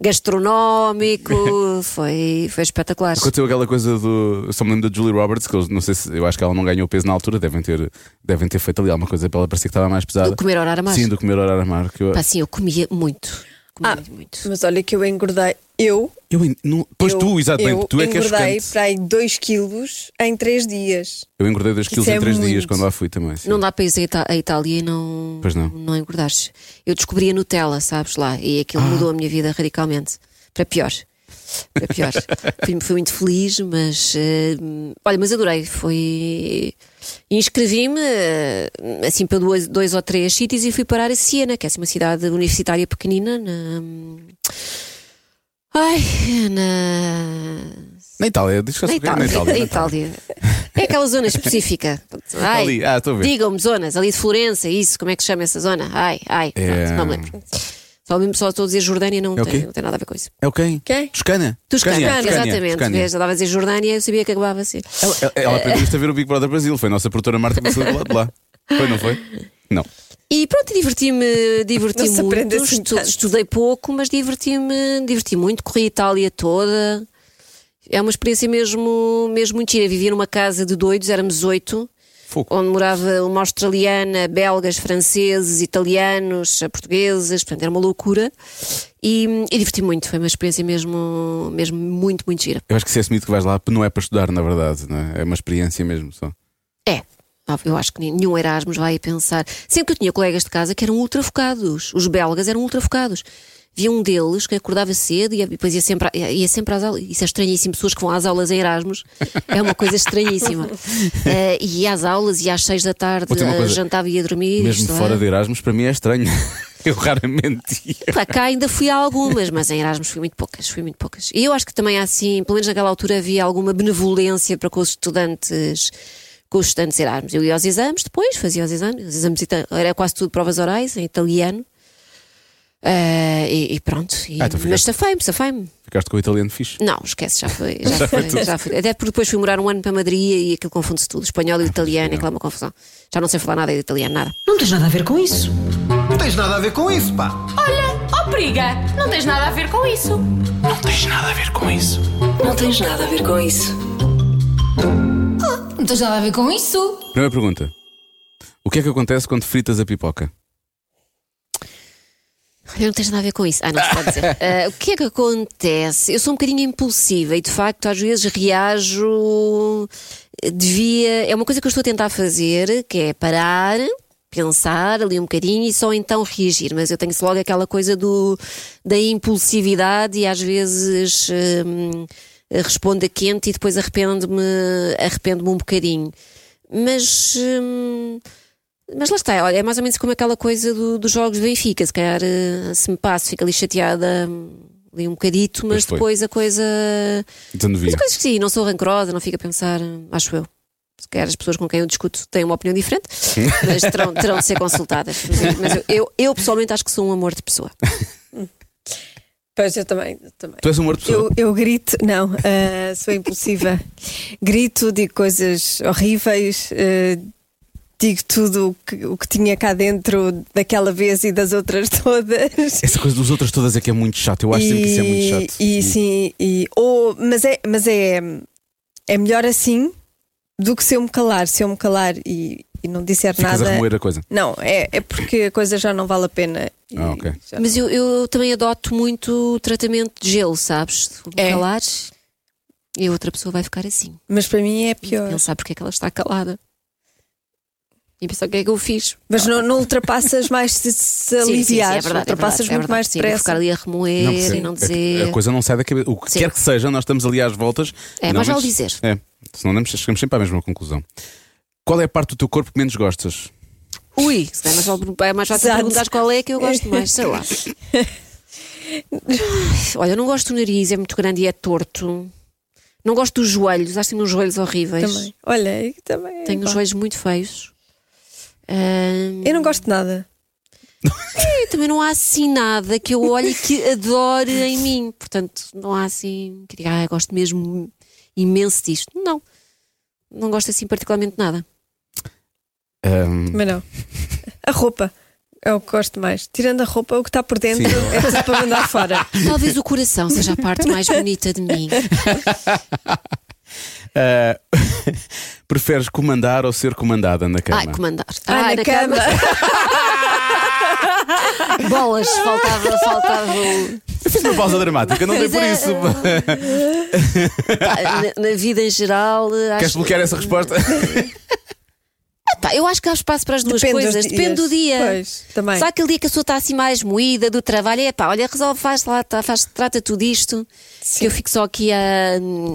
gastronómico. Foi, foi espetacular. Aconteceu aquela coisa do. Eu só me lembro da Julie Roberts, que eles, não sei se. Eu acho que ela não ganhou peso na altura, devem ter, devem ter feito ali alguma coisa para ela parecer que estava mais pesada. Do comer horário a mais. Sim, do comer horário a mar. Que eu, Pá, sim, eu comia muito. Comia Ah, muito. Mas olha que eu engordei. Eu. eu não, pois eu, tu, exatamente, eu tu é que és engordei para aí 2 quilos em 3 dias. Eu engordei 2 quilos Isso em é 3 dias quando lá fui também. sim. Não dá para ir a Itália e não, Pois não. não engordares. Eu descobri a Nutella, sabes lá, e aquilo Ah. mudou a minha vida radicalmente. Para pior. Para pior. fui, fui muito feliz, mas eh, olha, mas adorei. Foi. Inscrevi-me eh, assim para dois, dois ou três sítios e fui parar a Siena, que é assim, uma cidade universitária pequenina na. Ai, na. Na Itália, diz que Na é Itália. na Itália. Na Itália. É aquela zona específica. Ai, Ali, ah, estou a ver. Digam-me zonas, ali de Florença, isso, como é que se chama essa zona? Ai, ai, É- pronto, não me lembro. Só, mesmo- só estou a dizer Jordânia, não, É tem, não tem nada a ver com isso. É o quem? Quem? Toscana. Toscana, exatamente. Toscânia. Vês, eu estava a dizer Jordânia, eu sabia que acabava assim. Ela, ela, ela aprendeu isto a ver o Big Brother Brasil. Foi a nossa produtora Marta que passou do lado de lá. Foi, não foi? Não. E pronto, diverti-me diverti aprende muito. assim estudei pouco, mas diverti-me diverti muito. Corri a Itália toda. É uma experiência mesmo, mesmo muito gira. Vivia numa casa de doidos, éramos oito, Fogo. onde morava uma australiana, belgas, franceses, italianos, portugueses, portanto era uma loucura. E, e diverti muito. Foi uma experiência mesmo, mesmo muito, muito gira. Eu acho que se é assumido que vais lá não é para estudar, na verdade, não é? É uma experiência mesmo só. É. Ah, Eu acho que nenhum Erasmus vai pensar. Sempre que eu tinha colegas de casa que eram ultra focados. Os belgas eram ultra focados. Havia um deles que acordava cedo e depois ia sempre, ia sempre às aulas. Isso é estranhíssimo. Pessoas que vão às aulas em Erasmus é uma coisa estranhíssima. Eh, e ia às aulas e às seis da tarde coisa. jantava e ia dormir. Mesmo isto fora é. de Erasmus, para mim é estranho. Eu raramente ia. Pá, cá ainda fui a algumas, mas em Erasmus fui muito poucas, fui muito poucas. E eu acho que também há assim, pelo menos naquela altura havia alguma benevolência para com os estudantes, com os estudantes Erasmus. Eu ia aos exames depois, fazia os exames, os exames ita- era quase tudo provas orais em italiano. Ah, e, e pronto, e- Ah, então mas safei-me, safei-me. Ficaste com o italiano fixe. Não, esquece, já foi. Já, foi, já foi. Até porque depois fui morar um ano para Madrid e aquilo confunde-se tudo. Espanhol e italiano, é aquela uma confusão. Já não sei falar nada de italiano, nada. Não tens nada a ver com isso. Não tens nada a ver com isso, pá. Olha, ó briga, não tens nada a ver com isso. Não tens nada a ver com isso. Não tens nada a ver com isso. Não tens nada a ver com isso. Primeira pergunta: O que é que acontece quando fritas a pipoca? Eu não tens nada a ver com isso. Ah, não se pode dizer. Ah, o que é que acontece? Eu sou um bocadinho impulsiva e de facto às vezes reajo. Devia. É uma coisa que eu estou a tentar fazer, que é parar, pensar ali um bocadinho e só então reagir. Mas eu tenho logo aquela coisa do, da impulsividade e às vezes hum, respondo a quente e depois arrependo-me arrependo-me um bocadinho. Mas. hum, mas lá está, olha, é mais ou menos como aquela coisa do- dos jogos de Benfica. Se calhar eh, se me passo, fico ali chateada hum, ali um bocadito, mas depois a coisa. Então Mas devia. a coisa que sim, não sou rancorosa, não fico a pensar, hum, acho eu. Se calhar as pessoas com quem eu discuto têm uma opinião diferente, mas terão, terão de ser consultadas. Mas, eu, eu, eu, pessoalmente acho que sou um amor de pessoa. Pois eu também. eu também. Tu és um amor de pessoa. Eu, eu grito, não, ah, sou impulsiva. grito, digo coisas horríveis, ah, digo tudo o que, o que tinha cá dentro daquela vez e das outras todas. Essa coisa dos outros todas é que é muito chato. Eu acho sempre que isso é muito chato. E, sim, e, ou, mas é, mas é, é melhor assim do que se eu me calar. Se eu me calar e, e não disser Ficas a nada. remoer a coisa. Não, é, é porque a coisa já não vale a pena. E Ah, ok. já- Mas eu, eu também adoto muito o tratamento de gelo, sabes? Se me É. calares e a outra pessoa vai ficar assim. Mas para mim é pior. Ele sabe porque é que ela está calada. E pensa o que é que eu fiz. Mas não, não ultrapassas mais se, se Sim, sim, sim, aliviares, é verdade, é ultrapassas verdade, é muito verdade. mais Sim, vou depressa. ficar ali a remoer porque e não a- dizer. A, coisa não sai da cabeça. O que Sim. quer que seja, nós estamos ali às voltas. É, mas não vale vamos- dizer. É, senão não chegamos sempre à mesma conclusão. Qual é a parte do teu corpo que menos gostas? Ui, se calhar é mais fácil perguntar qual é que eu gosto mais, sei lá. Olha, eu não gosto do nariz, é muito grande e é torto. Não gosto dos joelhos, acho que tenho uns joelhos horríveis. Também. Olha, também. é Tenho uns igual. joelhos muito feios. Ahm, Eu não gosto de nada. e também não há assim nada que eu olhe e que adore em mim. Portanto, não há assim que diga, ah, gosto mesmo imenso disto. Não. Não gosto assim particularmente de nada. Ahm, Mas não. A roupa é o que gosto mais. Tirando a roupa, o que está por dentro Sim. é tudo para mandar fora. Talvez o coração seja a parte mais bonita de mim. ah, preferes comandar ou ser comandada na cama? Ai, comandar. Ah, Ai, na cama. Bolas, faltava, faltava. o- Eu fiz uma pausa dramática, não dei por é. isso. Pá, na, na vida em geral. Queres Acho, bloquear essa resposta? Pá, eu acho que há espaço para as duas Depende coisas. Depende do dia. Pois, também. Só aquele dia que a pessoa está assim mais moída do trabalho, é pá, olha, resolve, faz lá, tá, faz, trata tudo isto, que eu fico só aqui a,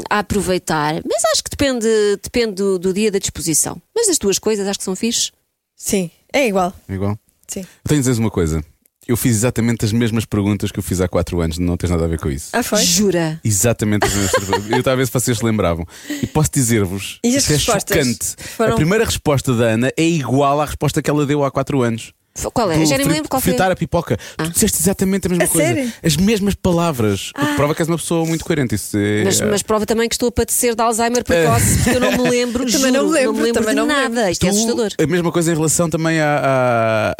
a aproveitar. Mas acho que depende, depende do, do dia da disposição. Mas as duas coisas acho que são fixe. Sim, é igual. Igual. Sim. Eu tenho a dizer uma coisa. Eu fiz exatamente as mesmas perguntas que eu fiz há 4 anos, não tens nada a ver com isso. Ah, foi? Jura? Exatamente as mesmas perguntas. Eu estava a ver se vocês se lembravam. E posso dizer-vos, isto é chocante. foram- A primeira resposta da Ana é igual à resposta que ela deu há 4 anos. Qual é? do Já nem me lembro qual foi. fritar a pipoca. Tu disseste exatamente a mesma A coisa. sério? As mesmas palavras. O que prova que és uma pessoa muito coerente. Isso é- Mas, mas prova também que estou a padecer de Alzheimer precoce, porque eu não me lembro, Também não juro, me lembro, lembro também de não me nada. Isto é Tu, assustador. A mesma coisa em relação também à,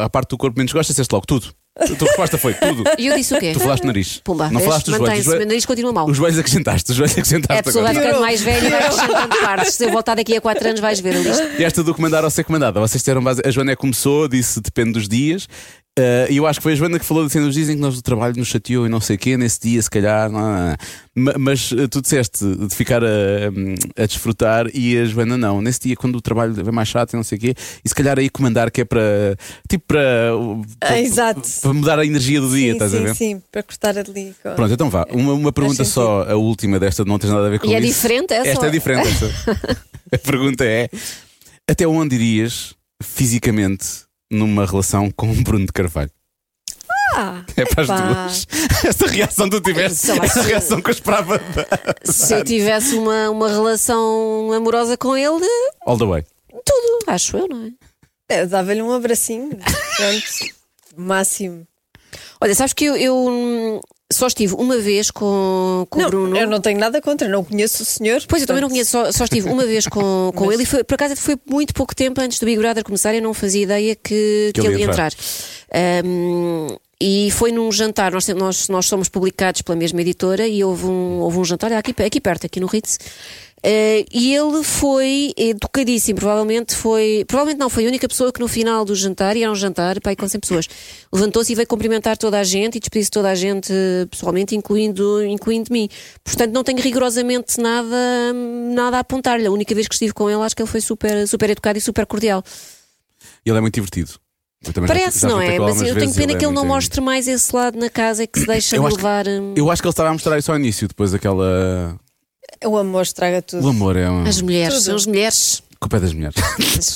à, à parte do corpo que menos gosta, disseste logo tudo. A tua resposta foi tudo. E eu disse o quê? Tu falaste nariz. Pumba, não falaste dos joelhos. Os joelhos- o nariz continua mal. Os joelhos acrescentaste. Os joelhos acrescentaste. É, a pessoa vai agora. ficando mais velha e vai acrescentando partes. Se eu voltar daqui a 4 anos, vais ver a lista. E esta do comandar ou ser comandada, vocês tiveram base. A Joana começou, disse depende dos dias. Eh, E eu acho que foi a Joana que falou assim: nos dizem que nós o trabalho nos chateou e não sei o quê, nesse dia, se calhar. não, não, não. Ma- Mas eh, tu disseste de ficar a, a desfrutar e a Joana não. Nesse dia, quando o trabalho é mais chato e não sei o quê, e se calhar aí comandar que é para. Tipo para. para, Ah, exato. para mudar a energia do dia, sim, estás sim, a ver? sim, para cortar ali. com- Pronto, então vá. Uma, uma pergunta só, a última desta, não tens nada a ver com E é isso. diferente essa? Esta é diferente. Esta. a pergunta é: até onde irias fisicamente numa relação com o Bruno de Carvalho? Ah, É para as duas. Esta reação que tu tiveste, lá, essa se- reação que eu esperava. Se eu tivesse uma, uma relação amorosa com ele, All the way. tudo, acho eu, não é? Eu dava-lhe um abracinho. Pronto, máximo. Olha, sabes que eu, eu, só estive uma vez com, com não, o Bruno. eu não tenho nada contra, não conheço o senhor. Pois eu também não portanto, conheço, só, só estive uma vez com, com Mas- ele e foi, por acaso foi muito pouco tempo antes do Big Brother começar e eu não fazia ideia que, que, ele ia entrar. Ahm, e foi num jantar, nós, nós, nós somos publicados pela mesma editora e houve um, houve um jantar olha, aqui, aqui perto, aqui no Ritz. Eh, e ele foi educadíssimo, provavelmente foi, provavelmente não, foi a única pessoa que no final do jantar, e era um jantar, pai, com 100 pessoas, levantou-se e veio cumprimentar toda a gente e despedir-se toda a gente eh, pessoalmente, incluindo, incluindo mim. Portanto, não tenho rigorosamente nada, nada a apontar-lhe. A única vez que estive com ele, acho que ele foi super, super educado e super cordial. Ele é muito divertido. Também já- Parece, já não é? ele Mas eu tenho pena que ele é não muito- mostre mais esse lado na casa e que se deixa Eu acho que- levar. hum, Eu acho que ele estava a mostrar isso ao início, depois daquela. O amor estraga tudo. O amor é uma. As mulheres, Tudo. são as mulheres. Culpa é das mulheres.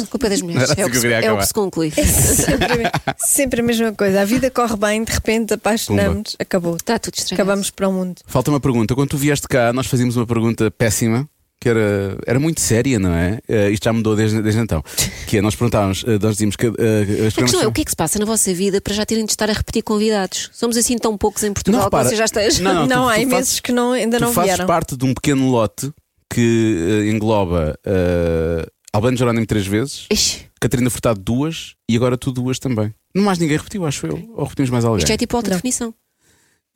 A culpa é das mulheres. Era assim É o que que, eu se, queria é o acabar. que se conclui. sempre, sempre a mesma coisa. A vida corre bem, de repente apaixonamos, acabou. Está tudo estragado. Acabamos para o mundo. Falta uma pergunta. Quando tu vieste cá, nós fazíamos uma pergunta péssima. Que era, era muito séria, não é? Eh, isto já mudou desde, desde então. Que é, nós perguntávamos, eh, nós dizíamos que eh, os A questão é o que é que se passa na vossa vida para já terem de estar a repetir convidados? Somos assim tão poucos em Portugal Não, que repara. você já esteja. Não, Não, tu- há imensos que não, ainda tu não fazes vieram. parte de um pequeno lote que eh, engloba uh, Albano Jerónimo três vezes, Ixi, Catarina Furtado duas e agora tu duas também. Não mais ninguém repetiu, acho eu. Ou repetimos mais alguém? isto é tipo alta Não. definição.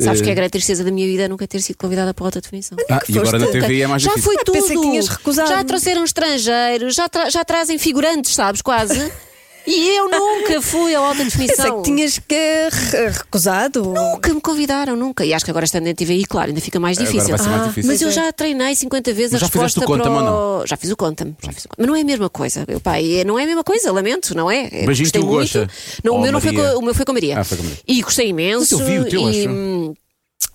Sabes Eh, que é a grande tristeza da minha vida nunca ter sido convidada para alta definição. Ah, e agora na TV é mais já difícil. foi tudo. pensei que tinhas recusado. Já trouxeram estrangeiros, já, tra- já trazem figurantes, sabes, quase. e eu nunca fui à alta Pensei definição. que tinhas que re- recusado. Nunca me convidaram, nunca. E acho que agora estando na TVI, claro, ainda fica mais Agora difícil. vai ser mais Ah, difícil. Mas eu é. já treinei 50 vezes Mas a já fizeste resposta o conta-me para ou o... Já fiz o conta-me. já fiz o conta-me. Mas não é a mesma coisa. Eu, pá, e não é a mesma coisa, lamento, não é? Eu Beijinho gostei tu, muito. Goxa. Não, o Ou meu não foi Maria. com, o meu foi com a Maria. Ah, foi com a Maria. E gostei imenso. Mas eu vi o teu, e, acho. hum,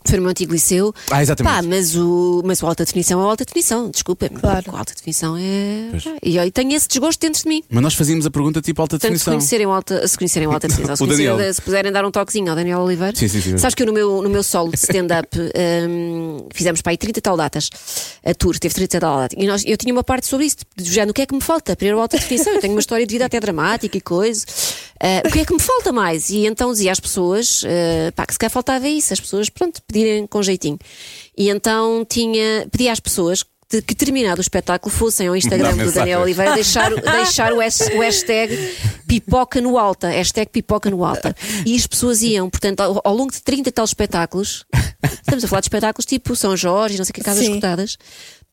Foi no meu antigo liceu. Ah, exatamente. Pá, mas o, mas o alta definição é o alta definição, desculpa. Claro. O alta definição é. Pois. E eu tenho esse desgosto dentro de mim. Mas nós fazíamos a pergunta tipo alta Portanto, se definição. conhecerem alta, se conhecerem alta definição, se, conhecerem- se puderem dar um toquezinho ao Daniel Oliveira. Sim, sim, sim. Sabes que eu no meu, no meu solo de stand-up hum, fizemos para aí 30 e tal datas. A tour teve 30 e tal datas. E nós, eu tinha uma parte sobre isso, do género, o que é que me falta para ir ao alta definição? Eu tenho uma história de vida até dramática e coisa. Ah, o que é que me falta mais? E então dizia às pessoas ah, pá, que se calhar faltava isso, as pessoas, pronto, pedirem com jeitinho. E então tinha, pedi às pessoas de que terminado o espetáculo fossem ao Instagram do. Daniel Oliveira deixar, o- deixar o, has- o hashtag pipoca no alta, hashtag pipoca no alta. E as pessoas iam, portanto, ao, ao longo de 30 e tal espetáculos, estamos a falar de espetáculos tipo São Jorge, não sei o que, casas Sim. escutadas,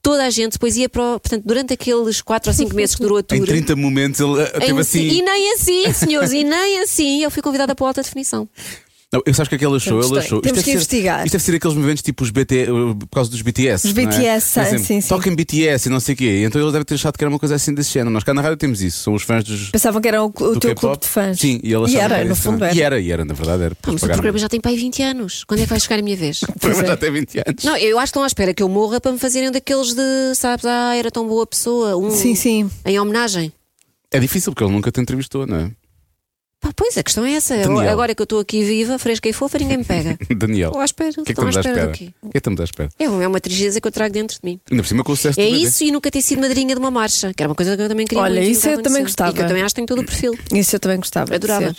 toda a gente depois ia para o, portanto, durante aqueles 4 ou 5 meses que durou a tour. Em 30 momentos ele eh, teve assim. E nem assim, senhores, e nem assim eu fui convidada para a alta definição. Não, eu sabes que aquele achou, ele achou. Temos Isto que deve ser- investigar. Isto deve ser aqueles movimentos tipo os BT, eh, por causa dos BTS. Os é? BTS, exemplo, sim, sim. Toquem BTS e não sei o quê. Então eles devem ter achado que era uma coisa assim desse género. Nós cá na rádio temos isso. São os fãs dos. Pensavam que era o, o teu clube de fãs. Sim, e, ele e achava era, que no fundo é? era. E era, e era, na verdade era. Pá, mas o programa já tem para aí 20 anos. Quando é que vai chegar a minha vez? O programa é. já tem 20 anos. Não, eu acho que estão à espera que eu morra para me fazerem daqueles de, sabes, ah, era tão boa pessoa. Um, Sim, sim. Em homenagem. É difícil porque ele nunca te entrevistou, não é? Pá, pois, a questão é essa. Daniel. Agora que eu estou aqui viva, fresca e fofa, ninguém me pega. Daniel, Estou à espera. o que é que estamos à espera espera? que é que estamos à espera? É uma- é uma tristeza que eu trago dentro de mim. Ainda por cima com o sucesso É isso e nunca ter sido madrinha de uma marcha, que era uma coisa que eu também queria Olha, muito isso eu também gostava. E que eu também acho que tenho todo o perfil. Isso eu também gostava. de Adorava.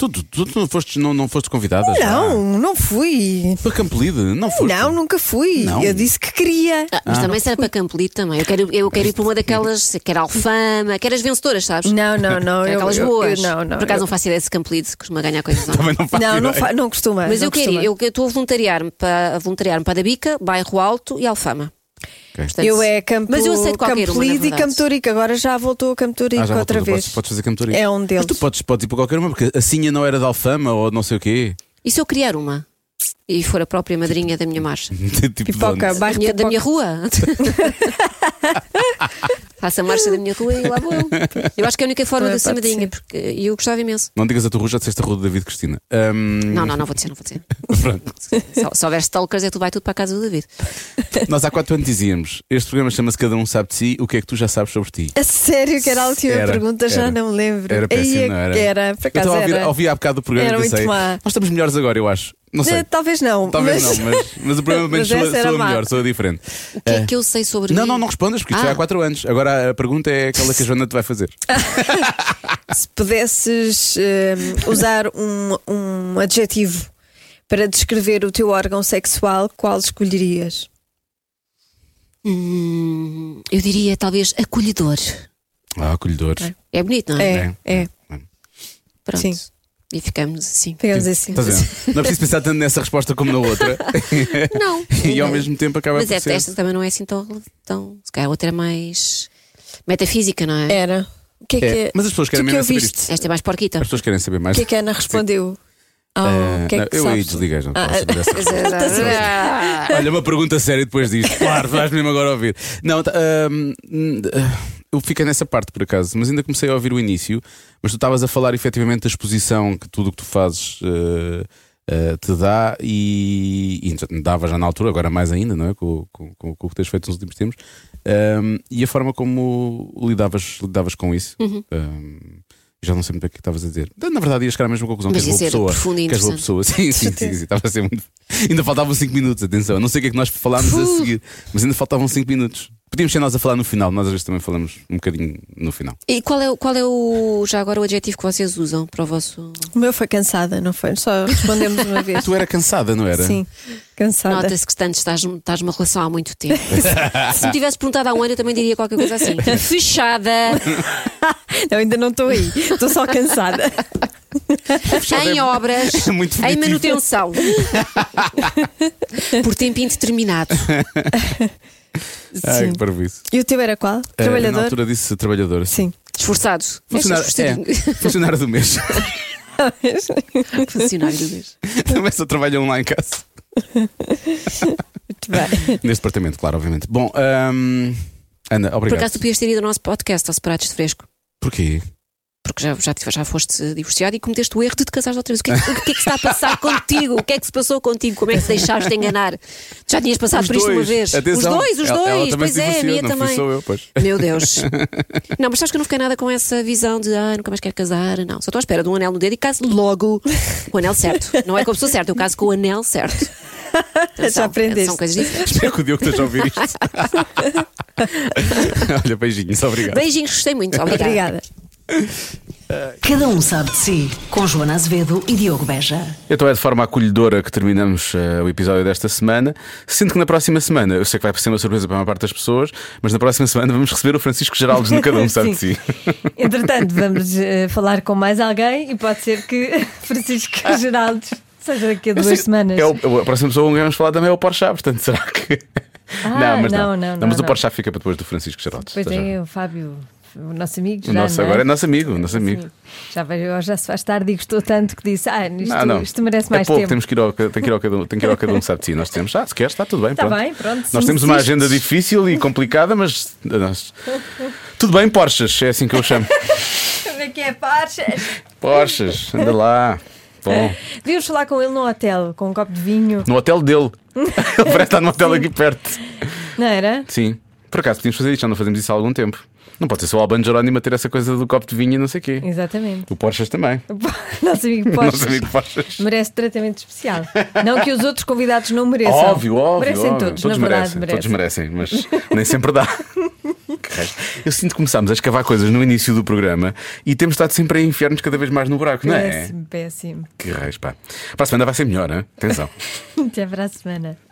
Tu, tu, tu, não, foste, não, não foste convidada? já? Não, não fui. Para Campolide? Não foste? Não, nunca fui. Não? Eu disse que queria. Ah, mas também serve para Campolito também. Eu quero, eu quero ir para uma daquelas, quer Alfama, quer as vencedoras, sabes? Não, não, não. Aquelas eu- boas. eu- não, não. Por acaso eu- não faço ideia se Campolito costuma ganhar coisas ou não. Também não faço Não, não, fa- não costuma. Mas não eu quero costuma. ir. Eu estou a voluntariar-me para, a voluntariar-me para a Dabica, Bairro Alto e Alfama. Ok. Portanto, Eu é Campo, Mas eu aceito qualquer Campo uma, e. Campo Torico. Agora já voltou a Campo Torico Ah, outra vez. Podes, podes fazer Campolide. É um Mas deles. tu podes, podes ir para qualquer uma, porque a Sinha não era de Alfama ou não sei o quê. E se eu criar uma? E for a própria madrinha da minha marcha? tipo Pipoca, onde? Da bairro minha, da minha rua. Faço a marcha da minha rua e lá vou. Eu acho que é a única forma madrinha, ser. porque e eu gostava imenso. Não digas a tua rua, já disseste a rua do David Cristina. Não, não, não vou dizer, não vou dizer. pronto. Se, se houver stalkers, é tu vai tudo para a casa do David. Nós há quatro anos dizíamos: este programa chama-se Cada Um Sabe de Si, o que é que tu já sabes sobre ti? A sério que era a última Era, pergunta, já era. não me lembro. Era péssimo, é não era? Era, por Eu acaso estava a ouvir, era. há bocado do programa Era e muito pensei: má. nós estamos melhores agora, eu acho. Não sei. Eh, Talvez não. Talvez mas... não, mas, mas o menos Mas era soa má. melhor, soa diferente. O que é que eu sei sobre Não, mim? não, não respondas, porque isto Ah. foi há 4 anos. Agora a pergunta é aquela que a Joana te vai fazer. Se pudesses eh, usar um, um adjetivo para descrever o teu órgão sexual, qual escolherias? Hum, eu diria talvez acolhedor. Ah, acolhedor. É bonito, não é? É, é. Pronto. sim. E ficamos assim. Ficamos assim. Ver? Não é preciso pensar tanto nessa resposta como na outra. Não. e ao mesmo tempo acaba Mas por esta, ser. esta também não é assim tão, tão. Se calhar a outra é mais metafísica, não é? Era. O que é que É, é? mas as pessoas querem que mesmo saber isto. Esta é mais porquita. As pessoas querem saber mais. O que é que a Ana respondeu? Ah, Eh, o que é não, que eu aí desliguei, não Ah, posso dessa Olha, uma pergunta séria depois disto. Claro, vais mesmo agora ouvir. Não, tá, hum, eu fiquei nessa parte por acaso, mas ainda comecei a ouvir o início. Mas tu estavas a falar efetivamente da exposição que tudo o que tu fazes eh, eh, te dá e, e já- dava já na altura, agora mais ainda, não é? Com, com, com- com o que tens feito nos últimos tempos. Hum, e a forma como lidavas, lidavas com isso. Uhum. Hum, já não sei muito bem o que estavas a dizer. Na verdade, ia chegar à mesma conclusão. Mas que és boa ser pessoa. profundo e que és boa pessoa. Sim, sim, sim, sim, Estava a ser muito. Ainda faltavam 5 minutos, atenção. Não sei o que é que nós falámos a seguir, mas ainda faltavam 5 minutos. Podíamos ser nós a falar no final, nós às vezes também falamos um bocadinho no final. E qual é, o- qual é o. Já agora o adjetivo que vocês usam para o vosso. O meu foi cansada, não foi? Só respondemos uma vez. Tu era cansada, não era? Sim, cansada. Nota-se que tanto estás, estás numa relação há muito tempo. Se me tivesse perguntado há um ano, eu também diria qualquer coisa assim. Fechada! Não, ainda não estou aí. Estou só cansada. em obras, é muito em definitivo. manutenção. Por tempo indeterminado. Ai, Sim. que parvoíce. E o teu era qual? Eh, Na Trabalhador? altura disse trabalhador. Sim. Esforçado. Funcionário, És é, funcionário do mês. Funcionário do mês. também só trabalham lá em casa. Muito bem. Neste departamento, claro, obviamente. Bom, hum, Ana, Por obrigado. acaso tu podias ter ido ao nosso podcast, ao Separados de Fresco. Porquê? Porque já, já, já foste divorciado e cometeste o erro de te casares outra vez. O que, é o que é que se está a passar contigo? O que é que se passou contigo? Como é que te deixaste enganar? Tu já tinhas passado Os por isto uma dois. vez. Atenção. Os dois, os Ela- dois. ela pois se é, a minha também. só eu, pois. Meu Deus. Não, mas sabes que eu não fiquei nada com essa visão de ah, nunca mais quero casar. Não, só estou à espera de um anel no dedo e caso logo com o anel certo. Não é com a pessoa certa, eu caso com o anel certo. Atenção, aprendeste. São coisas diferentes. Espero que o Diogo esteja a ouvir isto. Olha, beijinhos, obrigado. Beijinhos, gostei muito. Obrigada. Obrigada. Cada um sabe de si. Com Joana Azevedo e Diogo Beja. Então é de forma acolhedora que terminamos eh, o episódio desta semana. Sinto que na próxima semana, eu sei que vai ser uma surpresa para a maior parte das pessoas, mas na próxima semana vamos receber o Francisco Geraldes no Cada Um Sabe de Si. Entretanto, vamos eh, falar com mais alguém e pode ser que Francisco Geraldes seja daqui a duas semanas. É o, a próxima pessoa com quem vamos falar também é o Porchat, portanto será que. Ah, mas não, não, não, mas o não. Porchat fica para depois do Francisco Geraldes. Pois é, o Fábio, o nosso amigo. O já, nosso não agora é nosso amigo, nosso amigo. Sim. Já vejo, já se faz tarde e gostou tanto que disse: Ah, isto, Não, não. isto merece é mais pouco, tempo. temos que ir ao, tem que ir ao cada um, tem que ir ao cada um sabe de si. Nós temos, ah, se queres, está tudo bem. Está pronto. bem, pronto. Nós temos uma agenda difícil e complicada, mas nós- tudo bem, Porsches, é assim que eu chamo. Como é que é, parches? Porsches, anda lá. Bom, Devíamos falar com ele no hotel, com um copo de vinho. no hotel dele. Ele parece estar no hotel aqui perto. Não era? Sim. Por acaso podíamos fazer isto, já não fazemos isso há algum tempo. Não pode ser só o Albano Jerónimo a ter essa coisa do copo de vinho e não sei o quê. Exatamente. O Porchas também. Nosso amigo Nosso Postas amigo Porchas. merece tratamento especial. Não que os outros convidados não mereçam. Óbvio, óbvio. Merecem óbvio. todos, na verdade, merecem, merecem. Todos merecem, mas nem sempre dá. Eu sinto que começámos a escavar coisas no início do programa e temos estado sempre a enfiar-nos cada vez mais no buraco, não é? Péssimo, péssimo. Que raios, pá. Para a semana vai ser melhor, hein? atenção. Até para a semana.